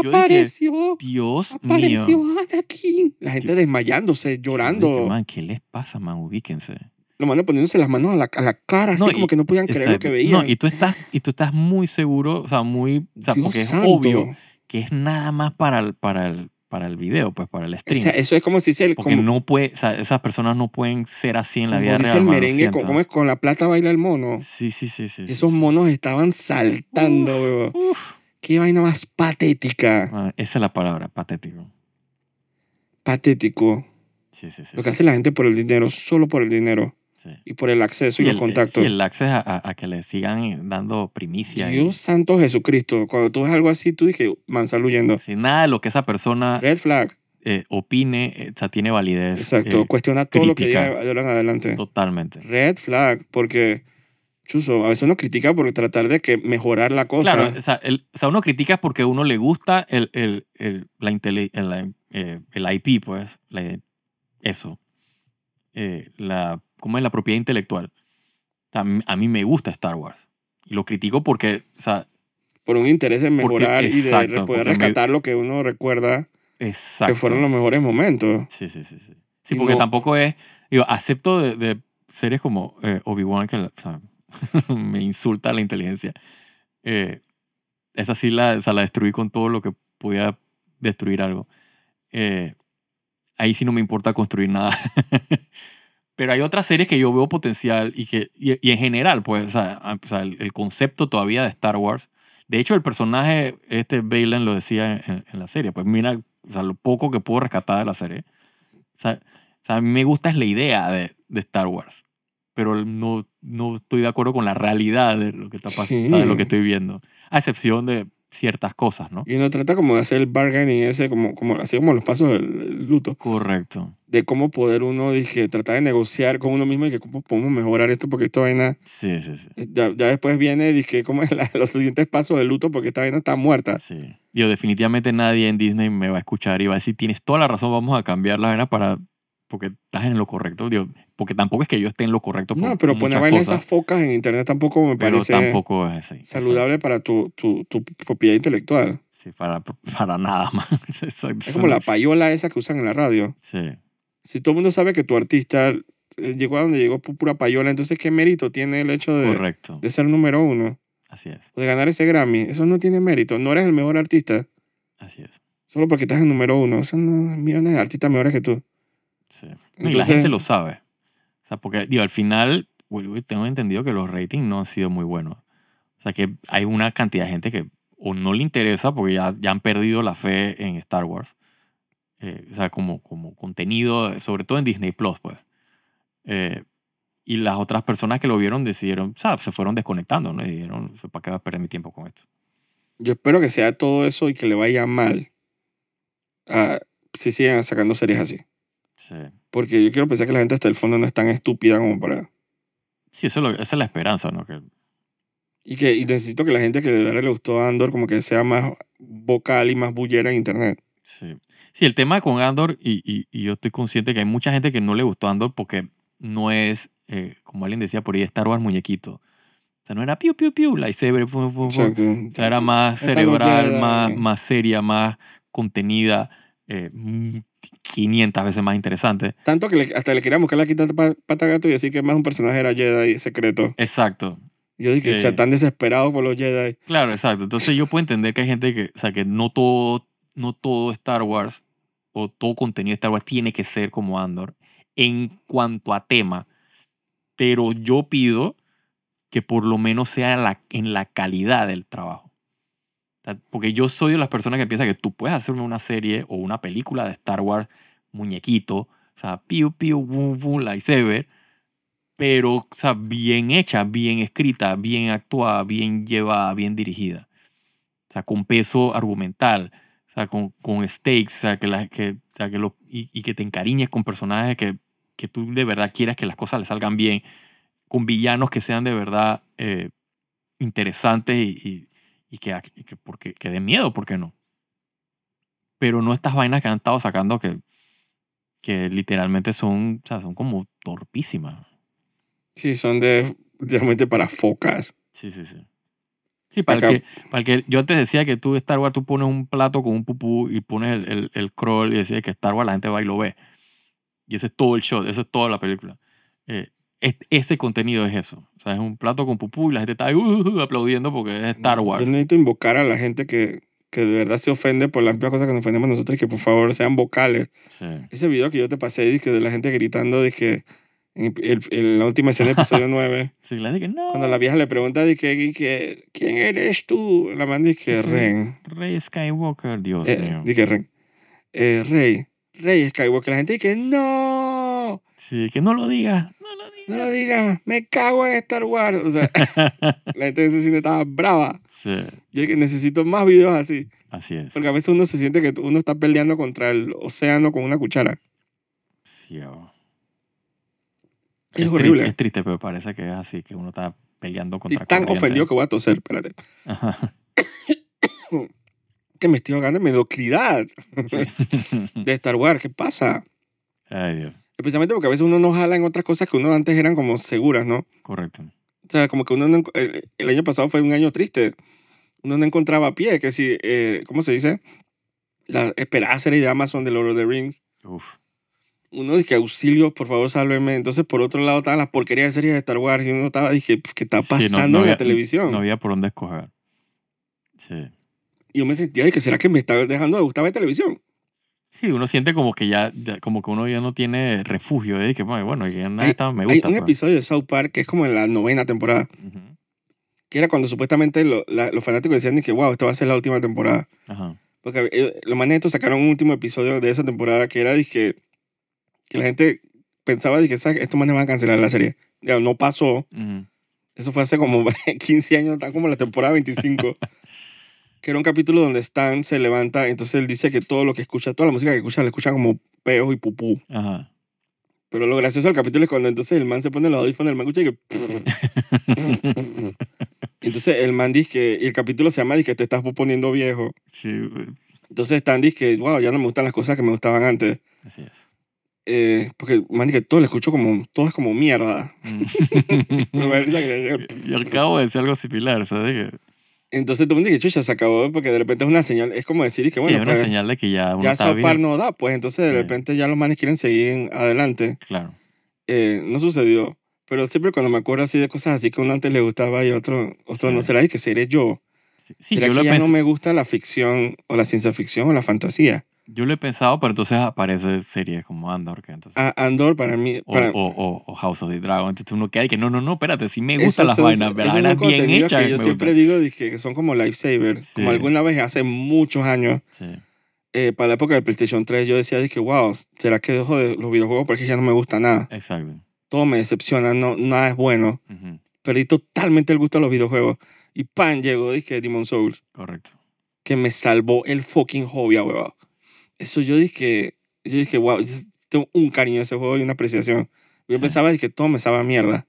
dije, Apareció, Dios apareció mío. Anakin. La gente desmayándose, llorando. dije, man, ¿qué les pasa, man? Ubíquense. Lo mandan poniéndose las manos a la, a la cara, así No, como y- que no podían creer lo que Exacto. veían. No, y tú estás, y tú estás muy seguro, o sea, muy, o sea, Dios porque es santo. obvio que es nada más para el, para el, para el video, pues para el O stream. sea, eso es como si se, porque como, no puede, o sea, esas personas no pueden ser así en la como vida dice real. el merengue, como es con la plata baila el mono. Sí, sí, sí, sí. sí, Esos sí. monos estaban saltando, weón. Uf. Qué vaina más patética. Ah, esa es la palabra, patético. Patético. Sí, sí, sí. Lo que sí, hace la gente por el dinero, solo por el dinero. Sí. y por el acceso y, Y los el, contactos. sí, el acceso a, a- que le sigan dando primicia. y- Dios santo Jesucristo. Cuando tú ves algo así, tú dije, man, sal huyendo. sí, nada de lo que esa persona Red flag. eh, opine, eh, o sea, tiene validez. Exacto. eh, Cuestiona todo lo que crítica. diga de ahora en adelante. totalmente. Red flag. Porque, chuso, a veces uno critica por tratar de que mejorar la cosa. Claro, o sea, el- o sea, uno critica porque a uno le gusta el, el, el, la intele- el, eh, el IP, pues, la- eso. Eh, la, ¿Cómo es la propiedad intelectual? O sea, a mí- me gusta Star Wars. Y lo critico porque, o sea, por un interés de mejorar y de exacto, re- poder porque me- rescatar lo que uno recuerda exacto. que fueron los mejores momentos. Sí, sí, sí. Sí, sí Y porque no- tampoco es. Digo, acepto de, de series como eh, Obi-Wan, que la- o sea, me insulta la inteligencia. Eh, esa sí la, o sea, la destruí con todo lo que podía destruir algo. Eh, ahí sí no me importa construir nada. Pero hay otras series que yo veo potencial y que y, y en general, pues, o sea, a- o sea, el, el concepto todavía de Star Wars. De hecho, el personaje, este Balen lo decía en, en la serie. Pues mira, o sea, lo poco que puedo rescatar de la serie. O sea, o sea, a mí me gusta es la idea de, de Star Wars. Pero no, no estoy de acuerdo con la realidad de lo que está pasando, Sí. de lo que estoy viendo. A excepción de ciertas cosas, ¿no? Y uno trata como de hacer el bargaining ese, como, como, así como los pasos del, luto, Correcto. de cómo poder uno, dije, tratar de negociar con uno mismo y que cómo podemos mejorar esto porque esta vaina, Sí, sí, sí. ya, ya después viene, dije, cómo es la- los siguientes pasos del luto porque esta vaina está muerta. Sí. Yo definitivamente nadie en Disney me va a escuchar y va a decir, tienes toda la razón, vamos a cambiar la vaina para... Porque estás en lo correcto. Digo, porque tampoco es que yo esté en lo correcto No, pero poner esas focas en internet tampoco me pero parece tampoco es así. saludable para tu, tu, tu propiedad intelectual. Sí, para, para nada más. Exacto. Es como la payola esa que usan en la radio. Sí, Si todo el mundo sabe que tu artista eh, llegó a donde llegó por pura payola, entonces ¿qué mérito tiene el hecho de, correcto. de ser número uno? Así es, O de ganar ese Grammy. Eso no tiene mérito. No eres el mejor artista así es. solo porque estás en número uno. Hay millones de artistas mejores que tú. Sí. y la gente lo sabe. O sea, porque, digo, al final, tengo entendido que los ratings no han sido muy buenos. O sea, que hay una cantidad de gente que o no le interesa porque ya, ya han perdido la fe en Star Wars. Eh, o sea, como, como contenido, sobre todo en Disney Plus, pues. Eh, y las otras personas que lo vieron decidieron, o sea, se fueron desconectando, ¿no? Y dijeron, ¿para qué voy a perder mi tiempo con esto? Yo espero que sea todo eso y que le vaya mal a, si sigan sacando series así. Sí. Porque yo quiero pensar que la gente hasta el fondo no es tan estúpida como para... Sí, eso lo- esa es la esperanza, ¿no? Que, Y que y necesito que la gente que de verdad le gustó a Andor como que sea más vocal y más bullera en internet. Sí. Sí, el tema con Andor, y, y, y yo estoy consciente que hay mucha gente que no le gustó Andor porque no es, eh, como alguien decía por ahí, Star Wars muñequito. O sea, no era piu, piu, piu, lightsaber, fum, fum. Exacto. O sea, era más cerebral, más, eh. más seria, más contenida, eh, 500 veces más interesante. Tanto que le- hasta le querían buscar la quita pa- pata gato y decir que más un personaje era Jedi secreto. Exacto. Yo dije, Eh. "Cha, tan desesperado por los Jedi. Claro, exacto. Entonces yo puedo entender que hay gente que, o sea, que no todo, no todo Star Wars o todo contenido de Star Wars tiene que ser como Andor en cuanto a tema. Pero yo pido que por lo menos sea la, en la calidad del trabajo. Porque yo soy de las personas que piensan que tú puedes hacerme una serie o una película de Star Wars muñequito, o sea, piu, piu, boom, boom, lightsaber, pero o sea, bien hecha, bien escrita, bien actuada, bien llevada, bien dirigida. O sea, con peso argumental, o sea, con, con stakes, o sea, que la, que, o sea, que lo, y, y que te encariñes con personajes que, que tú de verdad quieras que las cosas le salgan bien, con villanos que sean de verdad eh, interesantes y, y, y que, que, porque, que den miedo, ¿por qué no? Pero no estas vainas que han estado sacando que, que literalmente son, o sea, son como torpísimas. Sí, son de realmente para focas. Sí, sí, sí. Sí, para el, que, para el que yo antes decía que tú Star Wars tú pones un plato con un pupú y pones el, el, el crawl y decías que Star Wars la gente va y lo ve. Y ese es todo el show, eso es toda la película. Eh, es- ese contenido es eso. O sea, es un plato con pupú y la gente está ahí, uh, aplaudiendo porque es Star Wars. Yo necesito invocar a la gente que, que de verdad se ofende por las mismas cosas que nos ofendemos nosotros y que por favor sean vocales. Sí. Ese video que yo te pasé, dije, de la gente gritando, dije, en, el- en la última escena del episodio 9, Sí, la que no. cuando la vieja le pregunta, dije, dije, ¿quién eres tú? La man dije, Sí. Ren. Rey Skywalker, Dios Eh, mío. dije, Ren. Eh, Rey. Rey Skywalker. La gente dice, no. Sí, que no lo digas, no lo digas. Me cago en Star Wars. O sea, la gente ese cine estaba brava. Sí, Yo dije, necesito más videos así. así es. Porque a veces uno se siente que uno está peleando contra el océano con una cuchara. Sí, oh. Es tri- horrible. Es triste, pero parece que es así, que uno está peleando contra tan corriente. ofendido que voy a toser, espérate. Ajá. Que me estoy ahogando en mediocridad Sí. de Star Wars. ¿Qué pasa? Ay, Dios. Especialmente porque a veces uno no jala en otras cosas que uno antes eran como seguras, ¿no? Correcto. O sea, como que uno no el, el año pasado fue un año triste. Uno no encontraba pie, que si, eh, ¿cómo se dice? La serie de Amazon de Lord of the Rings. Uf. Uno dice, auxilio, por favor, sálveme. Entonces, por otro lado, estaban las porquerías de series de Star Wars. Y uno estaba, dije, pues, ¿qué está Sí, no- pasando en la televisión? No había por dónde escoger. Sí. Y yo me sentía, que ¿será que me está dejando de gustar ver televisión? Sí, uno siente como que ya, ya- como que uno ya no tiene refugio, ¿eh? que bueno, ya nada Hay- está- me Hay gusta. un pues. episodio de South Park que es como en la novena temporada, Ujú. que era cuando supuestamente lo- la- los fanáticos decían que, wow, esto va a ser la última temporada. Ajá. Porque eh, los manetos sacaron un último episodio de esa temporada que era, dije, que la gente pensaba, dije, "¿Sabes? estos manes van a cancelar la serie. Ya, no pasó. Ujú. Eso fue hace como 15 años, está como la temporada 25. que era un capítulo donde Stan se levanta, entonces él dice que todo lo que escucha, toda la música que escucha, le escucha como peos y pupú. Ajá. Pero lo gracioso del capítulo es cuando entonces el man se pone los audífonos, el man escucha y que... entonces el man dice que, y el capítulo se llama, dice que te estás poniendo viejo. sí, Entonces Stan dice que, wow, ya no me gustan las cosas que me gustaban antes. así es. Eh, porque, man, dice que todo lo escucho como, todo es como mierda. Que- Yo acabo de decir algo similar, ¿sabes? Que, Entonces todo el mundo dice, chucha, se acabó, porque de repente es una señal, es como decir que, sí, bueno, es una pues, señal de que ya uno ya está bien. no da, pues entonces de Sí. repente ya los manes quieren seguir adelante. Claro. Eh, no sucedió. Pero siempre cuando me acuerdo así de cosas así que a uno antes le gustaba y otro, otro Sí. no será, y que seré yo. Sí, sí, ¿Será yo, que ya no pens- me gusta la ficción o la ciencia ficción o la fantasía? Yo lo he pensado, pero entonces aparece series como Andor, que entonces... A Andor para mí... o, Para, o, o- o House of the Dragon. Entonces uno queda y que no, no, no, espérate, sí me gustan las son- vainas, las son vainas bien hechas. que yo siempre gustan. digo dije, que son como lifesavers. Sí. Como alguna vez hace muchos años, Sí, eh, para la época del PlayStation 3, yo decía, dije, wow, ¿será que dejo de los videojuegos porque ya no me gusta nada? exacto. Todo me decepciona, no, nada es bueno. Ujú, Perdí totalmente el gusto a los videojuegos. Y pan, llegó, dije, Demon Souls. Correcto. que me salvó el fucking hobby, weón. Eso yo dije, yo dije, wow, tengo un cariño a ese juego y una apreciación. Yo Sí. pensaba dije, todo me sabe a mierda.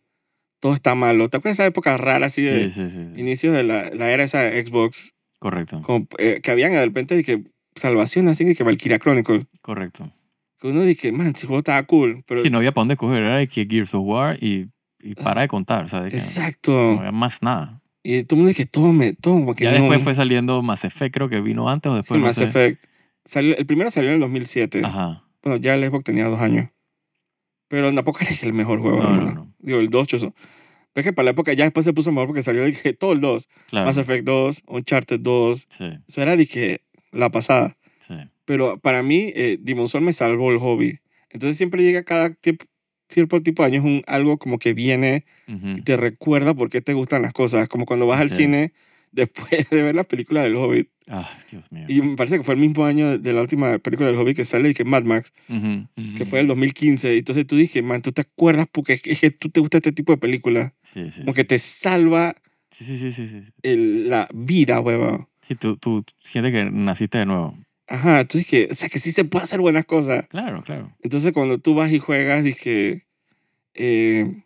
Todo está malo. ¿Te acuerdas de esa época rara así de Sí, sí, sí. sí. inicios de la, la era esa de Xbox? Correcto, Como, eh, que habían de repente dije, salvación así que Valkyria Chronicle. correcto. Que uno dije, man, ese juego estaba cool. Pero sí, no había para dónde coger, era que Gears of War y, y para de contar, ¿sabes? Que exacto. No había más nada. Y todo el mundo dije, todo me, todo, porque Ya no. después fue saliendo Mass Effect, creo que vino antes o Sí, después. no Mass sé. Effect. Salió, el primero salió en el 2007. Ajá. Bueno, ya el Xbox tenía dos años. Pero tampoco era el mejor juego. No, no, no. Digo, el 2, eso. Pero es que para la época ya después se puso mejor porque salió dije, todo el 2. Claro. Mass Effect 2, Uncharted 2. Sí, Eso era, dije, la pasada. sí. Pero para mí, eh, Demon Souls me salvó el hobby. Entonces siempre llega cada tiempo, cierto tipo de años un, algo como que viene Ujú. y te recuerda por qué te gustan las cosas. Como cuando vas al es. Después de ver la película del Hobbit. Ah, Dios mío. Y me parece que fue el mismo año de la última película del Hobbit que sale y que Mad Max. Ujú, ujú. que fue el 2015. Entonces tú dije, man, tú te acuerdas porque es que, es tú te gusta este tipo de película. Sí, sí. Como que te salva Sí, sí, sí, sí. sí. el- la vida, hueva. Sí, tú, tú sientes que naciste de nuevo. Ajá, tú dije, o sea, que sí se puede hacer buenas cosas. Claro, claro. Entonces cuando tú vas y juegas, dije, eh,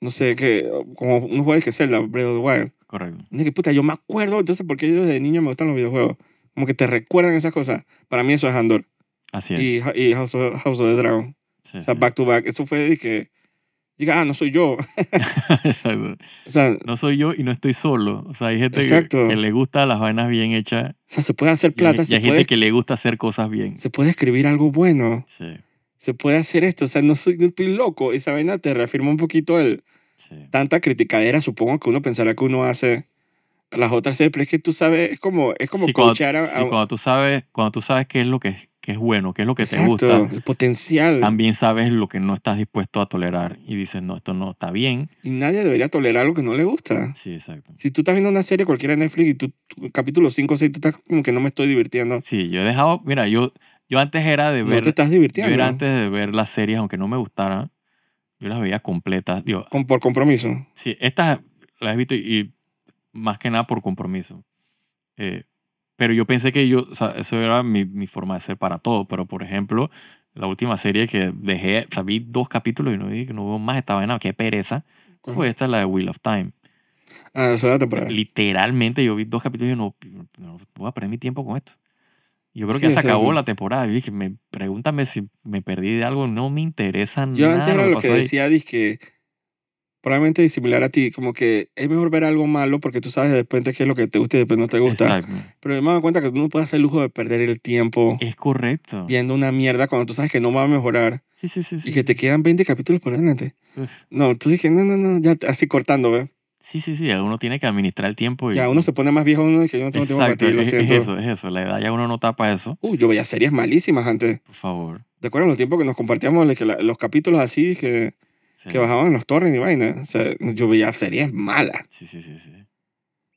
no sé, que como un juego que Zelda, Breath of the Wild. Correcto. Dije, puta, yo me acuerdo, entonces, porque yo desde niño me gustan los videojuegos. Como que te recuerdan esas cosas. Para mí eso es Andor. Así es. Y, y House, of, House of the Dragon. Sí, O sea, sí. back to back. Eso fue de que, diga, ah, no soy yo. Exacto. O sea, No soy yo y no estoy solo. O sea, hay gente que, que le gusta las vainas bien hechas. O sea, se puede hacer Y hay, plata, y se hay puede, gente que le gusta hacer cosas bien. se puede escribir algo bueno, Sí, se puede hacer esto. O sea, no, soy, no estoy loco. Esa vaina te reafirma un poquito el sí. tanta criticadera, supongo que uno pensará que uno hace las otras series, pero es que tú sabes, es como, es como Sí, cuando, coachar a, sí, a- cuando tú sabes, cuando tú sabes qué es lo que, que es bueno, qué es lo que te Exacto, gusta, el potencial. también sabes lo que no estás dispuesto a tolerar y dices, no, esto no está bien. Y nadie debería tolerar lo que no le gusta. Sí, exacto. Si tú estás viendo una serie cualquiera de Netflix y tú, tú- capítulo 5 o 6, tú estás como que no me estoy divirtiendo. Sí, yo he dejado, mira, yo, yo antes era de No ver, te estás yo divirtiendo. era antes de ver las series, aunque no me gustara, Yo las veía completas. Digo, Con- por compromiso. sí, estas las he visto y, y más que nada por compromiso. Eh, pero yo pensé que yo, o sea, eso era mi, mi forma de ser para todo. Pero, por ejemplo, la última serie que dejé, o sea, vi dos capítulos y no vi que no veo más esta vaina, qué pereza, fue esta, la de Wheel of Time. Ah, la segunda temporada. Literalmente yo vi dos capítulos y yo no, no voy a perder mi tiempo con esto. Yo creo Sí, que ya se acabó sí. la temporada. Y dije, me, pregúntame si me perdí de algo. No me interesa Yo nada. antes era lo que ahí. decía, que probablemente similar a ti, como que es mejor ver algo malo porque tú sabes de repente qué es lo que te gusta y después no te gusta. Exacto. Pero yo me he dado cuenta que tú no puedes hacer el lujo de perder el tiempo Es correcto. viendo una mierda cuando tú sabes que no va a mejorar Sí, sí, sí. sí. y que te quedan 20 capítulos por delante. Uf. No, tú dije, no, no, no, ya así cortando, ¿ves? Sí, sí, sí. Uno tiene que administrar el tiempo. Y... Ya uno se pone más viejo uno y que yo no tengo tiempo para Exacto. ti, lo es, es eso, es eso. La edad ya uno no tapa eso. Uy, yo veía series malísimas antes. Por favor. ¿Te acuerdas los tiempos que nos compartíamos que la- los capítulos así que, Sí. que bajaban los torrents y vaina? O sea, yo veía series malas. Sí, sí, sí, sí.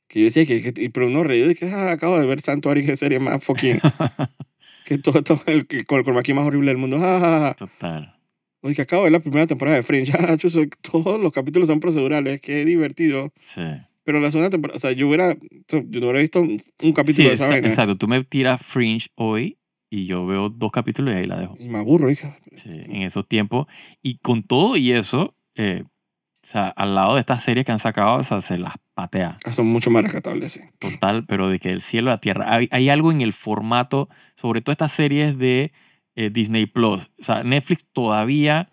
Que yo decía que, que- pero uno reído de que ah, acabo de ver Santuario, que serie más fucking. que todo, todo el, el, con el chroma key más horrible del mundo. Ah. Total. Oye, que acabo de ver la primera temporada de Fringe. Todos los capítulos son procedurales. Qué divertido. Sí. Pero la segunda temporada, o sea, yo hubiera, yo no hubiera visto un, capítulo Sí, de esa exa- vaina. exacto. Tú me tiras Fringe hoy y yo veo dos capítulos y ahí la dejo. Y me aburro, hija. Sí, en esos tiempos. Y con todo y eso, eh, o sea, al lado de estas series que han sacado, o sea, se las patea. Ah, Son mucho más rescatables, sí. Total, pero de que el cielo a la tierra. Hay, hay algo en el formato, sobre todo estas series de eh, Disney Plus. O sea, Netflix todavía,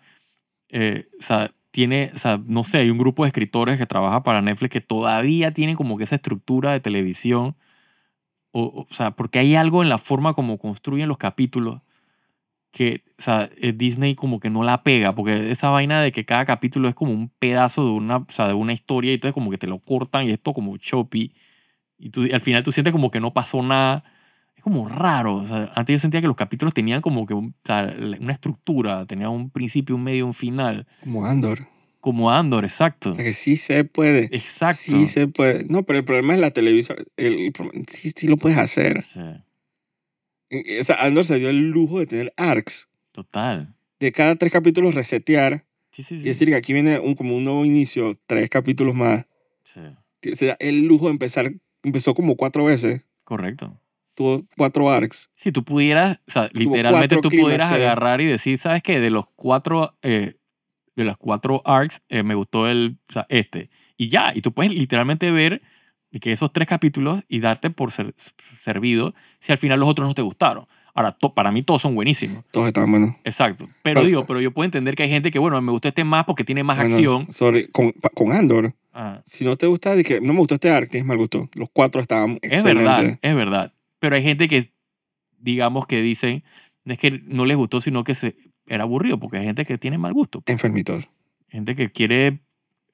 eh, o sea, tiene, o sea, no sé, hay un grupo de escritores que trabaja para Netflix que todavía tienen como que esa estructura de televisión. O, o sea, porque hay algo en la forma como construyen los capítulos que, o sea, eh, Disney como que no la pega, porque esa vaina de que cada capítulo es como un pedazo de una, o sea, de una historia y entonces como que te lo cortan y esto como choppy y tú, al final tú sientes como que no pasó nada. Es como raro. O sea, antes yo sentía que los capítulos tenían como que un- o sea, una estructura, tenían un principio, un medio, un final. Como Andor. Como Andor, exacto. O sea, que sí se puede. Exacto. Sí se puede. No, pero el problema es la televisión. El, sí, sí lo puedes hacer. Sí, O sea, Andor se dio el lujo de tener arcs. total. De cada tres capítulos resetear Sí, sí, y sí. decir que aquí viene un, como un nuevo inicio, tres capítulos más. Sí, Que Se da el lujo de empezar. Empezó como cuatro veces. correcto. Tuvo cuatro arcs. Si tú pudieras, o sea, literalmente tú pudieras clímax, eh. agarrar y decir, ¿sabes qué? De los cuatro, eh, de los cuatro arcs, eh, me gustó el, o sea, este. Y ya, y tú puedes literalmente ver que esos tres capítulos y darte por ser, servido si al final los otros no te gustaron. Ahora, to- para mí todos son buenísimos. Todos estaban buenos. Exacto. Pero Pero- digo, pero yo puedo entender que hay gente que, bueno, me gustó este más porque tiene más Bueno, acción. Sorry. Con, con Andor, Ah, si no te gusta, dije, no me gustó este arc, tienes mal gusto. Los cuatro estaban es excelentes. verdad, es verdad. Pero hay gente que, digamos, que dicen, no es que no les gustó, sino que se, era aburrido, porque hay gente que tiene mal gusto. Enfermitos. Gente que quiere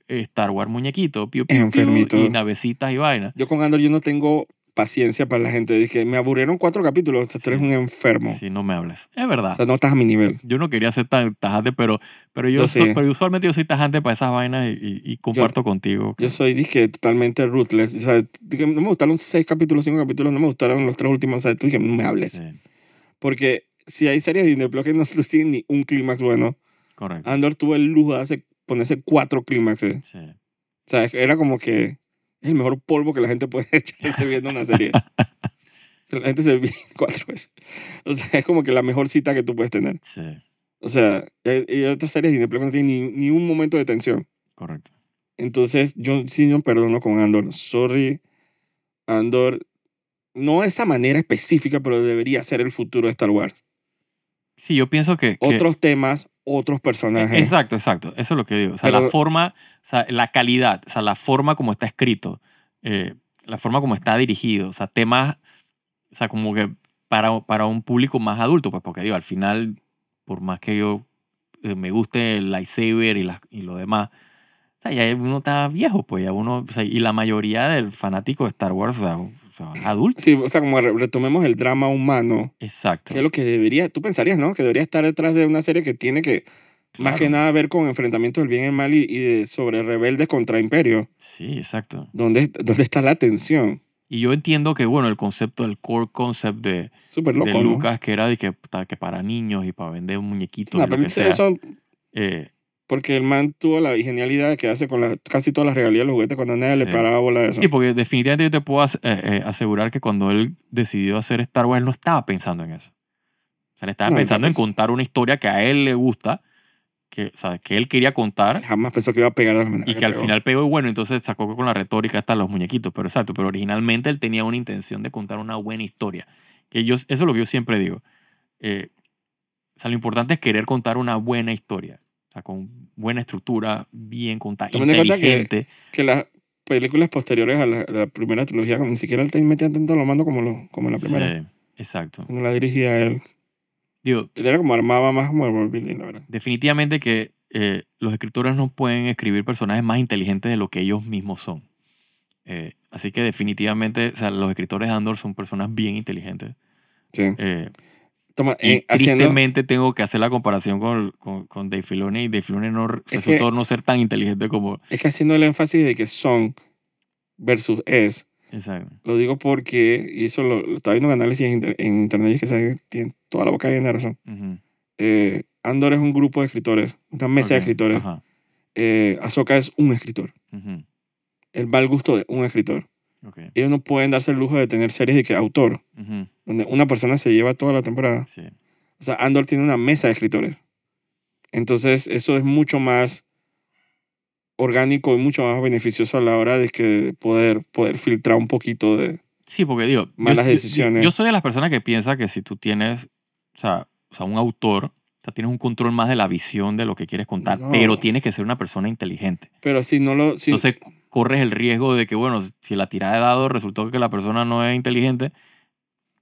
Star Wars muñequito, piu, piu, piu, y navecitas y vainas. Yo con Andor yo no tengo paciencia para la gente. Dije, me aburrieron cuatro capítulos. Tú eres Sí. un enfermo. Si no me hables. Es verdad. O sea, no estás a mi nivel. yo no quería ser tan tajante, pero, pero, yo Yo soy- sí. pero usualmente yo soy tajante para esas vainas y, y- comparto contigo. que- Yo soy, dije, totalmente ruthless. O sea, dije, no me gustaron seis capítulos, cinco capítulos, no me gustaron los tres últimos. O sea, tú dije, no me hables. Sí, Porque si hay series de Plus que no tienen ni un clímax bueno, correcto. Andor tuvo el lujo de hacer, ponerse cuatro clímaxes. Sí. O sea, era como que es el mejor polvo que la gente puede echarse viendo una serie. La gente se ve cuatro veces. O sea, es como que la mejor cita que tú puedes tener. Sí, O sea, hay, hay otras series de no tienen ni, ni un momento de tensión. correcto. Entonces, yo sí no perdono con Andor. Sorry, Andor. No de esa manera específica, pero debería ser el futuro de Star Wars. Sí, yo pienso que... que- Otros temas, otros personajes. Exacto, exacto. Eso es lo que digo. O sea, la forma, o sea, la calidad, o sea, la forma como está escrito, eh, la forma como está dirigido, o sea, temas, o sea, como que para, para un público más adulto, pues porque digo, al final, por más que yo eh, me guste el lightsaber y, la- y lo demás, sea, ya uno está viejo, pues ya uno, o sea, y la mayoría del fanático de Star Wars, o sea, o sea, adulto. Sí, o sea, como re- retomemos el drama humano, Exacto. que es lo que debería, tú pensarías, ¿no? Que debería estar detrás de una serie que tiene que, más Claro. que nada, ver con enfrentamientos del bien y el mal y, y de, sobre rebeldes contra imperio. Sí, exacto. ¿Dónde, ¿Dónde está la tensión? Y yo entiendo que, bueno, el concepto, el core concept de, loco, de ¿no? Lucas, que era de que, que para niños y para vender muñequitos. Nah, y lo pero que sea. eso, Eh, Porque el man tuvo la genialidad de quedarse con la- casi todas las regalías de los juguetes cuando nadie le Sí. paraba bola de eso. Sí, porque definitivamente yo te puedo as- eh, eh, asegurar que cuando él decidió hacer Star Wars, él no estaba pensando en eso. O sea, le estaba No, pensando en entonces- contar una historia que a él le gusta, que, ¿sabes? que él quería contar Jamás pensó que iba a pegar de la manera y que al pegó. final pegó y bueno, entonces sacó con la retórica hasta los muñequitos, pero exacto, pero originalmente él tenía una intención de contar una buena historia. Que yo, eso es lo que yo siempre digo. Eh, o sea, lo importante es querer contar una buena historia. Sea, con buena estructura, bien contada, cuenta que- inteligente. Que las películas posteriores a la, a la primera trilogía como ni siquiera él te metían tanto lo mando como, lo, como en la primera. Sí, exacto. Cuando la dirigía él. Digo, era como armaba más como el building, la verdad. definitivamente que eh, los escritores no pueden escribir personajes más inteligentes de lo que ellos mismos son. Eh, así que definitivamente, o sea, los escritores de Andor son personas bien inteligentes. Sí. Eh, Toma, y eh, haciendo, tristemente tengo que hacer la comparación con, con, con Dave Filoni y Dave Filoni no Es resultó no ser tan inteligente como... es que haciendo el énfasis de que son versus es, Exacto. lo digo porque, y eso lo, lo estaba viendo en análisis en, inter- en internet y es que sabe, tiene toda la boca llena de razón. Eh, Andor es un grupo de escritores, una mesa de escritores. Ajá. Eh, Ahsoka es un escritor. Ujú. Él va al gusto de un escritor. Ellos no pueden darse el lujo de tener series de que autor, donde una persona se lleva toda la temporada. Sí. O sea, Andor tiene una mesa de escritores. Entonces, eso es mucho más orgánico y mucho más beneficioso a la hora de que poder, poder filtrar un poquito de... Sí, porque digo, Malas yo- decisiones. Yo, soy de las personas que piensa que si tú tienes, o sea, o sea, un autor, o sea, tienes un control más de la visión de lo que quieres contar, No. pero tienes que ser una persona inteligente. Pero si no lo... Si, Entonces corres el riesgo de que, bueno, si la tirada de dados resultó que la persona no es inteligente,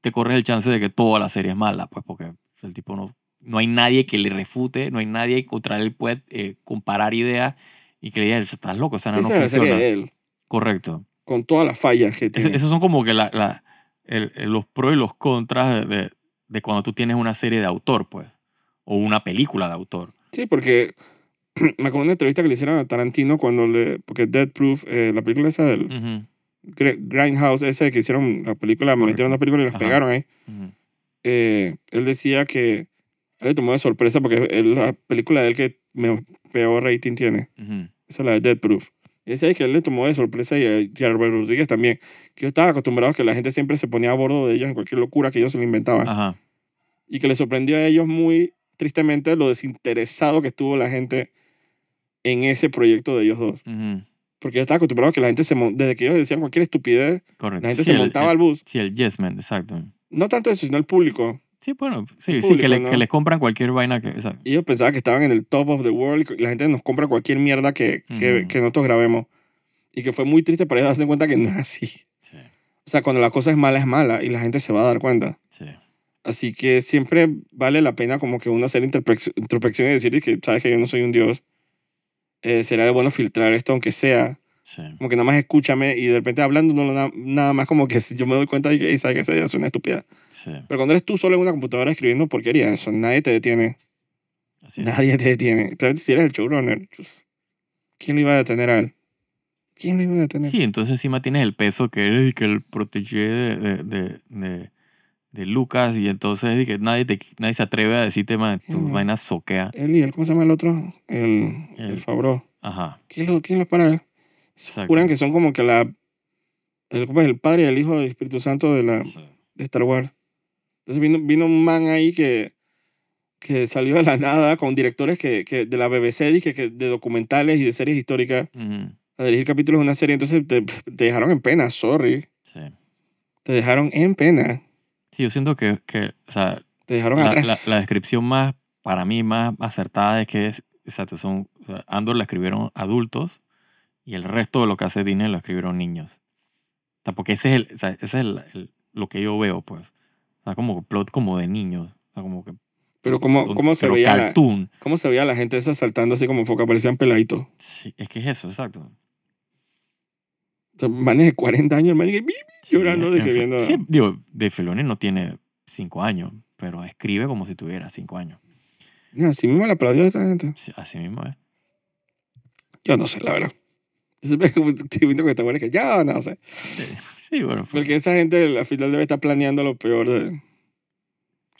te corres el chance de que toda la serie es mala, pues porque el tipo no, no hay nadie que le refute, no hay nadie contra él puede eh, comparar ideas y que le diga, estás loco, o sea, no, no funciona. él, Correcto. con todas las fallas que tiene. esos son como que la, la- el- el- los pros y los contras de, de- de cuando tú tienes una serie de autor, pues, o una película de autor. Sí, porque me acuerdo de una entrevista que le hicieron a Tarantino cuando le... Porque Dead Proof, eh, la película esa del Ujú, Gr- Grindhouse, esa que hicieron la película, me Correcto. metieron una película y las Ajá. pegaron ahí. ujú. eh, él decía que él le tomó de sorpresa porque es la película de él que peor rating tiene. Ujú. Esa es la de Dead Proof. Y decía que él le tomó de sorpresa y a, y a Robert Rodríguez también. Que yo estaba acostumbrado a que la gente siempre se ponía a bordo de ellos en cualquier locura que ellos se le inventaban. Ajá. Y que le sorprendió a ellos muy tristemente lo desinteresado que estuvo la gente en ese proyecto de ellos dos. ujú. Porque yo estaba acostumbrado a que la gente se... Desde que ellos decían cualquier estupidez, Correcto. la gente se el- montaba el- al bus. Sí, el yes man, exacto. No tanto eso, sino el público. Sí, bueno, sí, El sí, que, le- público, ¿no? que les compran cualquier vaina que... Exacto. Y ellos pensaban que estaban en el top of the world y la gente nos compra cualquier mierda que, que, Ujú. que nosotros grabemos. Y que fue muy triste para ellos darse cuenta que no es así. Sí, O sea, cuando la cosa es mala, es mala y la gente se va a dar cuenta. sí. Así que siempre vale la pena como que uno hacer introspec- introspección y decir que sabes que yo no soy un dios. Eh, será de bueno filtrar esto aunque sea. sí. Como que nada más escúchame y de repente hablando no, na- nada más como que yo me doy cuenta de que "Ey, sabes que esa idea es una estupidez. sí. Pero cuando eres tú solo en una computadora escribiendo porquería, eso nadie te detiene. Así. Nadie te detiene. Pero si eres el showrunner, pues, ¿quién lo iba a detener a él? ¿Quién lo iba a detener? Sí, entonces encima tienes el peso que eres que el protégé de, de, de, de, de Lucas y entonces y que nadie, te, nadie se atreve a decirte, man, tu Ujú. vaina soquea. Él y él, ¿cómo se llama el otro? El, el, El- Favreau. Ajá, ¿Quién lo, quién lo para él? exacto. Juran que son como que la... El, ¿cómo es? el padre y el hijo del Espíritu Santo de, la, Sí. de Star Wars. Entonces vino, vino un man ahí que, que salió de la nada con directores que, que de la BBC, dije, que de documentales y de series históricas Ujú, a dirigir capítulos de una serie. Entonces te, te dejaron en pena, sorry. sí. Te dejaron en pena. Sí, yo siento que, que o sea, Te dejaron la, atrás. la- la descripción más, para mí, más acertada es que es, exacto, son, o sea, Andor la escribieron adultos y el resto de lo que hace Disney lo escribieron niños. O sea, porque ese es, el, o sea, ese es el- el- lo que yo veo, pues. O sea, como plot como de niños. O sea, como que... Pero cómo, cómo se pero veía la, cómo se veía la gente esa saltando así como que parecían peladitos. Sí, es que es eso, exacto. Sea, manes de 40 años, el man dije, "Bi, bi", llorando de que viendo. Sí, digo, de Filoni no tiene cinco años, pero escribe como si tuviera cinco años. Mira, Así mismo le aplaudió a esta gente. Sí, Así mismo es. Yo no sé, la verdad. Entonces, como viendo que te mueres que ya, no sé. Sí, sí, bueno. fue- Porque esa gente al final debe estar planeando lo peor de.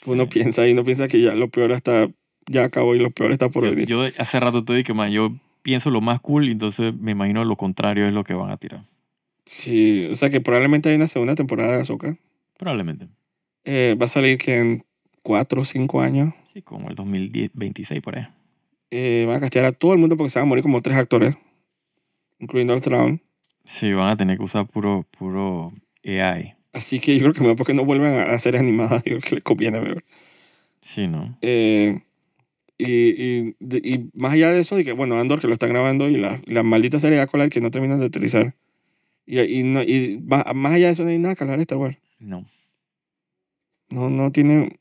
Uno sí. piensa y uno piensa que ya lo peor está ya acabó y lo peor está por Yo, venir. yo hace rato te dije que, man, yo pienso lo más cool y entonces me imagino lo contrario es lo que van a tirar. Sí, o sea que probablemente hay una segunda temporada de Ahsoka. Probablemente. Eh, va a salir que en cuatro o cinco años Sí, como el 2026 por ahí. eh, van a castear a todo el mundo porque se van a morir como tres actores, incluyendo al Thrawn. Sí, van a tener que usar puro, puro AI. Así que yo creo que mejor porque no vuelven a hacer animadas, yo creo que les conviene ver. Sí, ¿no? Eh, y, y, y más allá de eso, y que bueno, Andor que lo está grabando y la, la maldita serie de Acolyte que no terminan de aterrizar. Y, y, no, y más, más allá de eso no hay nada que hablar de Star Wars. No. No, no tiene...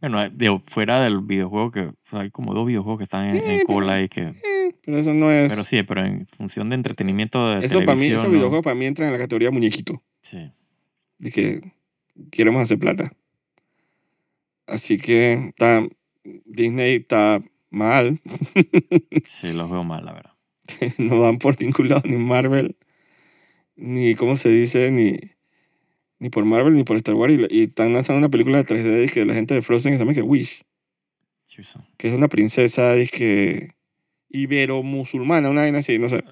Bueno, de, fuera del videojuego que o sea, hay como dos videojuegos que están en, Sí, en pero- cola y que... eh, pero eso no es... Pero sí, pero en función de entretenimiento de eso para mí, esos ¿no? videojuegos para mí entran en la categoría muñequito. Sí. De que queremos hacer plata. Así que está, Disney está mal. Sí, los veo mal, la verdad. no van por ningún lado, ni Marvel, ni, ¿cómo se dice? Ni, ni por Marvel, ni por Star Wars. Y, y están lanzando una película de 3D que la gente de Frozen que se llama que Wish, que es una princesa que ibero-musulmana, una vaina así, no sé.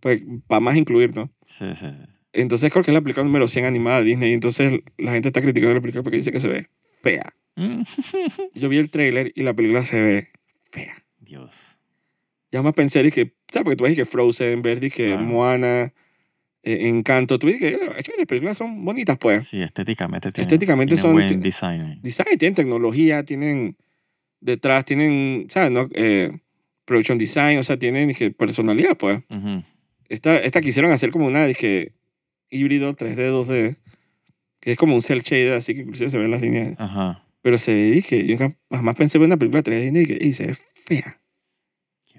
Pues para más incluir, ¿no? Sí, sí, sí. Entonces creo que es la película número 100 animada de Disney. Entonces la gente está criticando la película porque dice que se ve fea. Mm. Yo vi el tráiler y la película se ve fea. Dios. Ya más pensé, dije, ¿sabes? Porque tú ves que Frozen, ver, que Claro. Moana, Encanto, tú ves que las películas son bonitas, pues. Sí, estéticamente tienen, Estéticamente tienen son- buen design. Design, tienen tecnología, tienen detrás, tienen, ¿sabes? No? Eh, production design, o sea, tienen dije, personalidad, pues. Ujú. Esta, esta quisieron hacer como una, dije, híbrido 3D, 2D, que es como un cel shade, así que inclusive se ven las líneas. Ajá. Pero se ve, dije, yo jamás pensé ver una película 3D y dije, "Ey, se ve fea.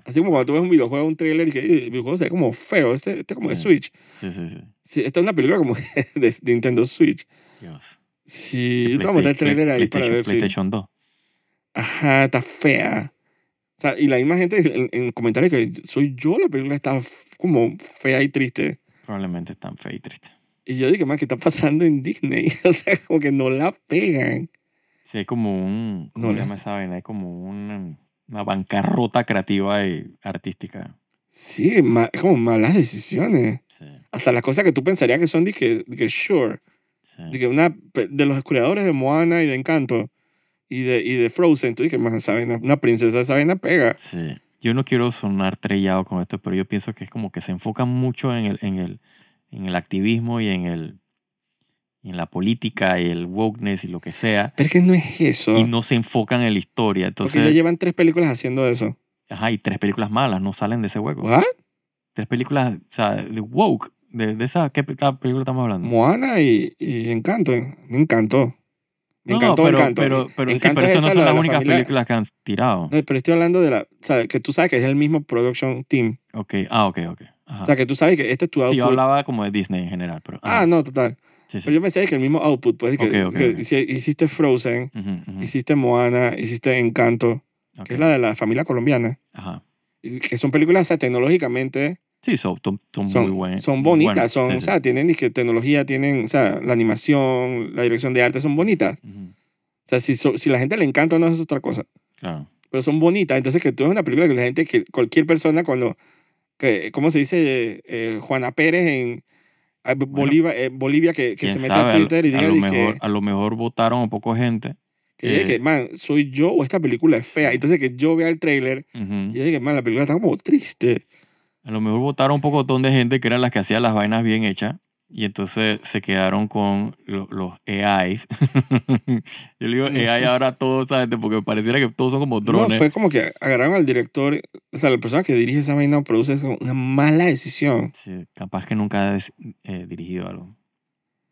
Así como cuando tú ves un videojuego, un trailer y que "Ey, el videojuego se ve como feo, este, este como de Sí. Switch. Sí, sí, sí. Sí, esta es una película como de Nintendo Switch. Dios. Sí, yo te voy a mostrar el trailer ahí para PlayStation, ver si... PlayStation 2. Ajá, está fea. O sea, y la misma gente en, en comentarios que soy yo, la película está como fea y triste. Probablemente están fea y triste. Y yo dije, más, ¿qué está pasando en Disney? O sea, como que no la pegan. Sí, hay como un... ¿Cómo No llama esa vaina? Hay como una, una bancarrota creativa y artística. Sí, es como malas decisiones. Sí, Hasta las cosas que tú pensarías que son de que, de que sure. sí. De que una de los creadores de Moana y de Encanto y de, y de Frozen, tú dices, más una princesa, esa vaina pega. Sí. Yo no quiero sonar trellado con esto, pero yo pienso que es como que se enfocan mucho en el, en el, en el activismo y en, el, en la política y el wokeness y lo que sea, Pero es que no es eso. y no se enfocan en la historia. porque ya Entonces, llevan tres películas haciendo eso. ajá, y tres películas malas no salen de ese hueco. ¿What? Tres películas, o sea, de woke, de, de esa, ¿qué pe- película estamos hablando? Moana y, y Encanto. Me encantó. Me No, encantó pero, Encanto. Pero, pero, sí, pero es eso no son las la únicas familia- películas que han tirado. No, pero estoy hablando de la... O sea, que tú sabes que es el mismo production team. Ok, ah, ok, ok. Ajá. O sea, que tú sabes que este es tu output. sí, yo hablaba como de Disney en general, pero... Ah, no, total. Sí, sí. Pero yo pensé que el mismo output. Pues, que, Ok, ok, que ok. hici- hiciste Frozen, Ujú, ujú, hiciste Moana, hiciste Encanto, que es la de la familia colombiana. Ajá. Y que son películas, o sea, tecnológicamente Sí, son, son, son muy buenas. son bonitas, buenas, son, sí, o sea, tienen que tecnología, tienen, o sea, la animación, la dirección de arte son bonitas. Ujú, O sea, si, so- si la gente le encanta no, es otra cosa. Claro. Pero son bonitas. Entonces, que tú es una película que la gente, que cualquier persona cuando, que, ¿cómo se dice? Eh, Juana Pérez en Bolivia, eh, Bolivia que, que ¿Quién se mete sabe? a Twitter y a, diga lo dizque, mejor, a lo mejor votaron un poco gente. que, eh, que, man, soy yo o esta película es fea. Entonces, que yo vea el tráiler Ujú. y diga, man, la película está como triste. A lo mejor votaron un poco de gente que eran las que hacían las vainas bien hechas. Y entonces se quedaron con lo- los AIs. Yo le digo AI ahora a todos, ¿sabes? Porque pareciera que todos son como No, drones. fue como que agarraron al director, o sea, la persona que dirige esa vaina o produce es una mala decisión. Sí, capaz que nunca ha eh, dirigido algo.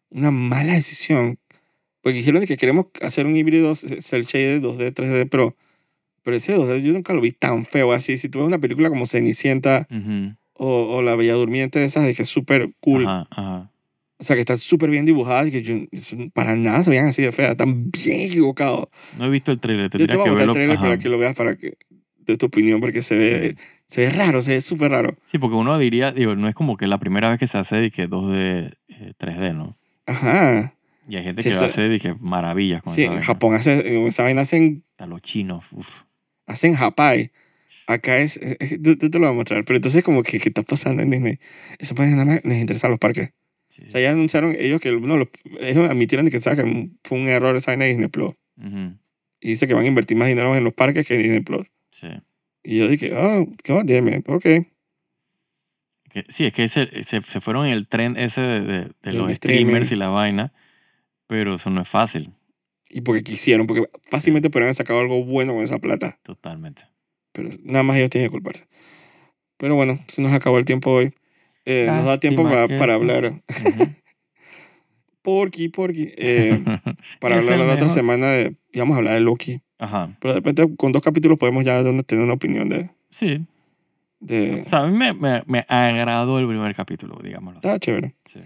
Una mala decisión. Porque dijeron que queremos hacer un híbrido cel shaded 2D, 3D, pero, pero ese 2D yo nunca lo vi tan feo así. Si tú ves una película como Cenicienta. O, o La Bella Durmiente, de esas de que es súper cool, Ajá, ajá. o sea, que están súper bien dibujadas y que yo, para nada se veían así de feas, están bien equivocados. No he visto el trailer, Yo te voy a que verlo. el trailer ajá. para que lo veas, para que de tu opinión, porque se ve, se ve raro, se ve súper raro. Sí, porque uno diría, digo, no es como que la primera vez que se hace de que 2D, eh, 3D, ¿no? Ajá. Y hay gente Sí, que esa- hace que maravillas con Sí, esa en vaina. Japón hace, esa vaina hacen Hasta los chinos, hacen Hapai. Acá es, es- yo yo te lo voy a mostrar, pero entonces como que, ¿qué está pasando en Disney? Eso pues nada más les interesa a los parques. Sí, O sea, ya anunciaron ellos que de los- ellos admitieron que, ¿sabes? que fue un error esa vaina de Disney Plus. Ujú, Y dice que van a invertir más dinero en los parques que en Disney Plus. sí. Y yo dije, oh, God damn it, ok. Sí, es que se, se, se fueron en el tren ese de, de- de los streamers y la vaina, pero eso no es fácil, Y porque quisieron, porque fácilmente podrían haber sacado algo bueno con esa plata. totalmente. Pero nada más ellos tienen que culparse. Pero bueno, se nos acabó el tiempo hoy. Eh, nos da tiempo para, para hablar. Porky, Porky. Eh, para hablar la otra semana de. Íbamos a hablar de Loki. Ajá, Pero de repente con dos capítulos podemos ya tener una opinión de. sí. de O sea, a mí me, me, me agradó el primer capítulo, digámoslo. está chévere. Sí.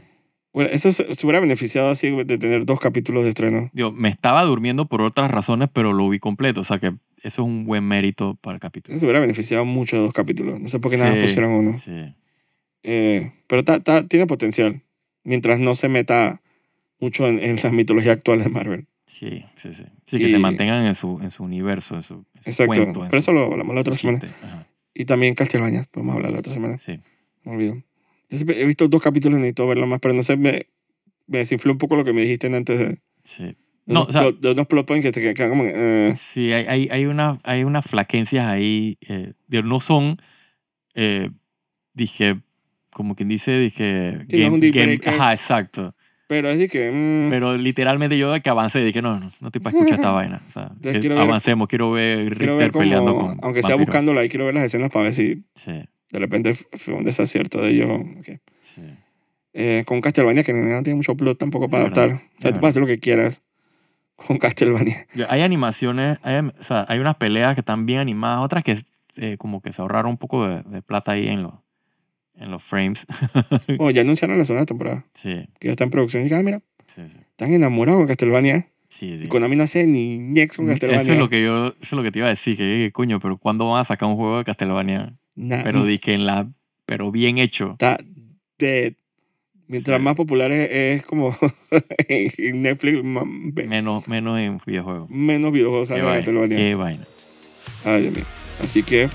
Bueno, eso se, se hubiera beneficiado así de tener dos capítulos de estreno. Digo, me estaba durmiendo por otras razones, pero lo vi completo. O sea que eso es un buen mérito para el capítulo. Eso se hubiera beneficiado mucho de dos capítulos. No sé por qué nada Sí, pusieron uno. Sí. Eh, pero ta- ta- tiene potencial. Mientras no se meta mucho en, en la mitología actual de Marvel. Sí, sí, sí. Sí, que Y- se mantengan en su, en su universo, en su, en su Exacto. cuento. en Pero su- eso lo hablamos la otra semana. Y también Castlevania. Podemos hablar la otra semana. Sí. Me olvido. He visto dos capítulos, necesito verlo más, pero no sé, me, me desinfló un poco lo que me dijiste antes de, de Sí. unos, No, o sea, plot, de unos plot points que te quedan como... eh, sí, hay, hay, hay, una, hay unas flaquencias ahí. eh, no son, eh, dije, como quien dice, dije... Sí, no es un breaker. ajá, exacto. pero de que... mm, Pero literalmente yo de que avancé dije, no, no, no estoy para escuchar esta vaina. O sea, Entonces que quiero ver- avancemos, quiero ver quiero Richter ver peleando como... con Aunque sea buscándola ahí, quiero ver las escenas para ver si Sí, de repente fue un desacierto de ellos. ok. sí. Eh, con Castlevania, que no tiene mucho plot tampoco para adaptar. O sea, tú puedes hacer lo que quieras con Castlevania. Hay animaciones, hay, o sea, hay unas peleas que están bien animadas, otras que eh, como que se ahorraron un poco de, de plata ahí en, los en los frames. Bueno, ya anunciaron la segunda temporada, sí, que ya está en producción. Y dije, ah, mira, sí, sí. están enamorados con Castlevania. sí, sí. Y Konami no hace ni ñex con Castlevania. Eso es lo que yo, eso es lo que te iba a decir, que eh, coño, pero ¿cuándo van a sacar un juego de Castlevania? Nah, Pero di que en la, pero bien hecho. está dead. Mientras Sí. más popular es, es como en Netflix, Menos, menos en videojuegos. menos videojuegos Qué salen de vaina, qué vaina. Ay, Dios mío. Así que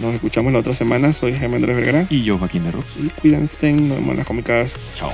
nos escuchamos la otra semana. Soy Jaime Andrés Vergara. Y yo, Joaquín de Rux. Y cuídense, nos vemos en las cómicas. Chao.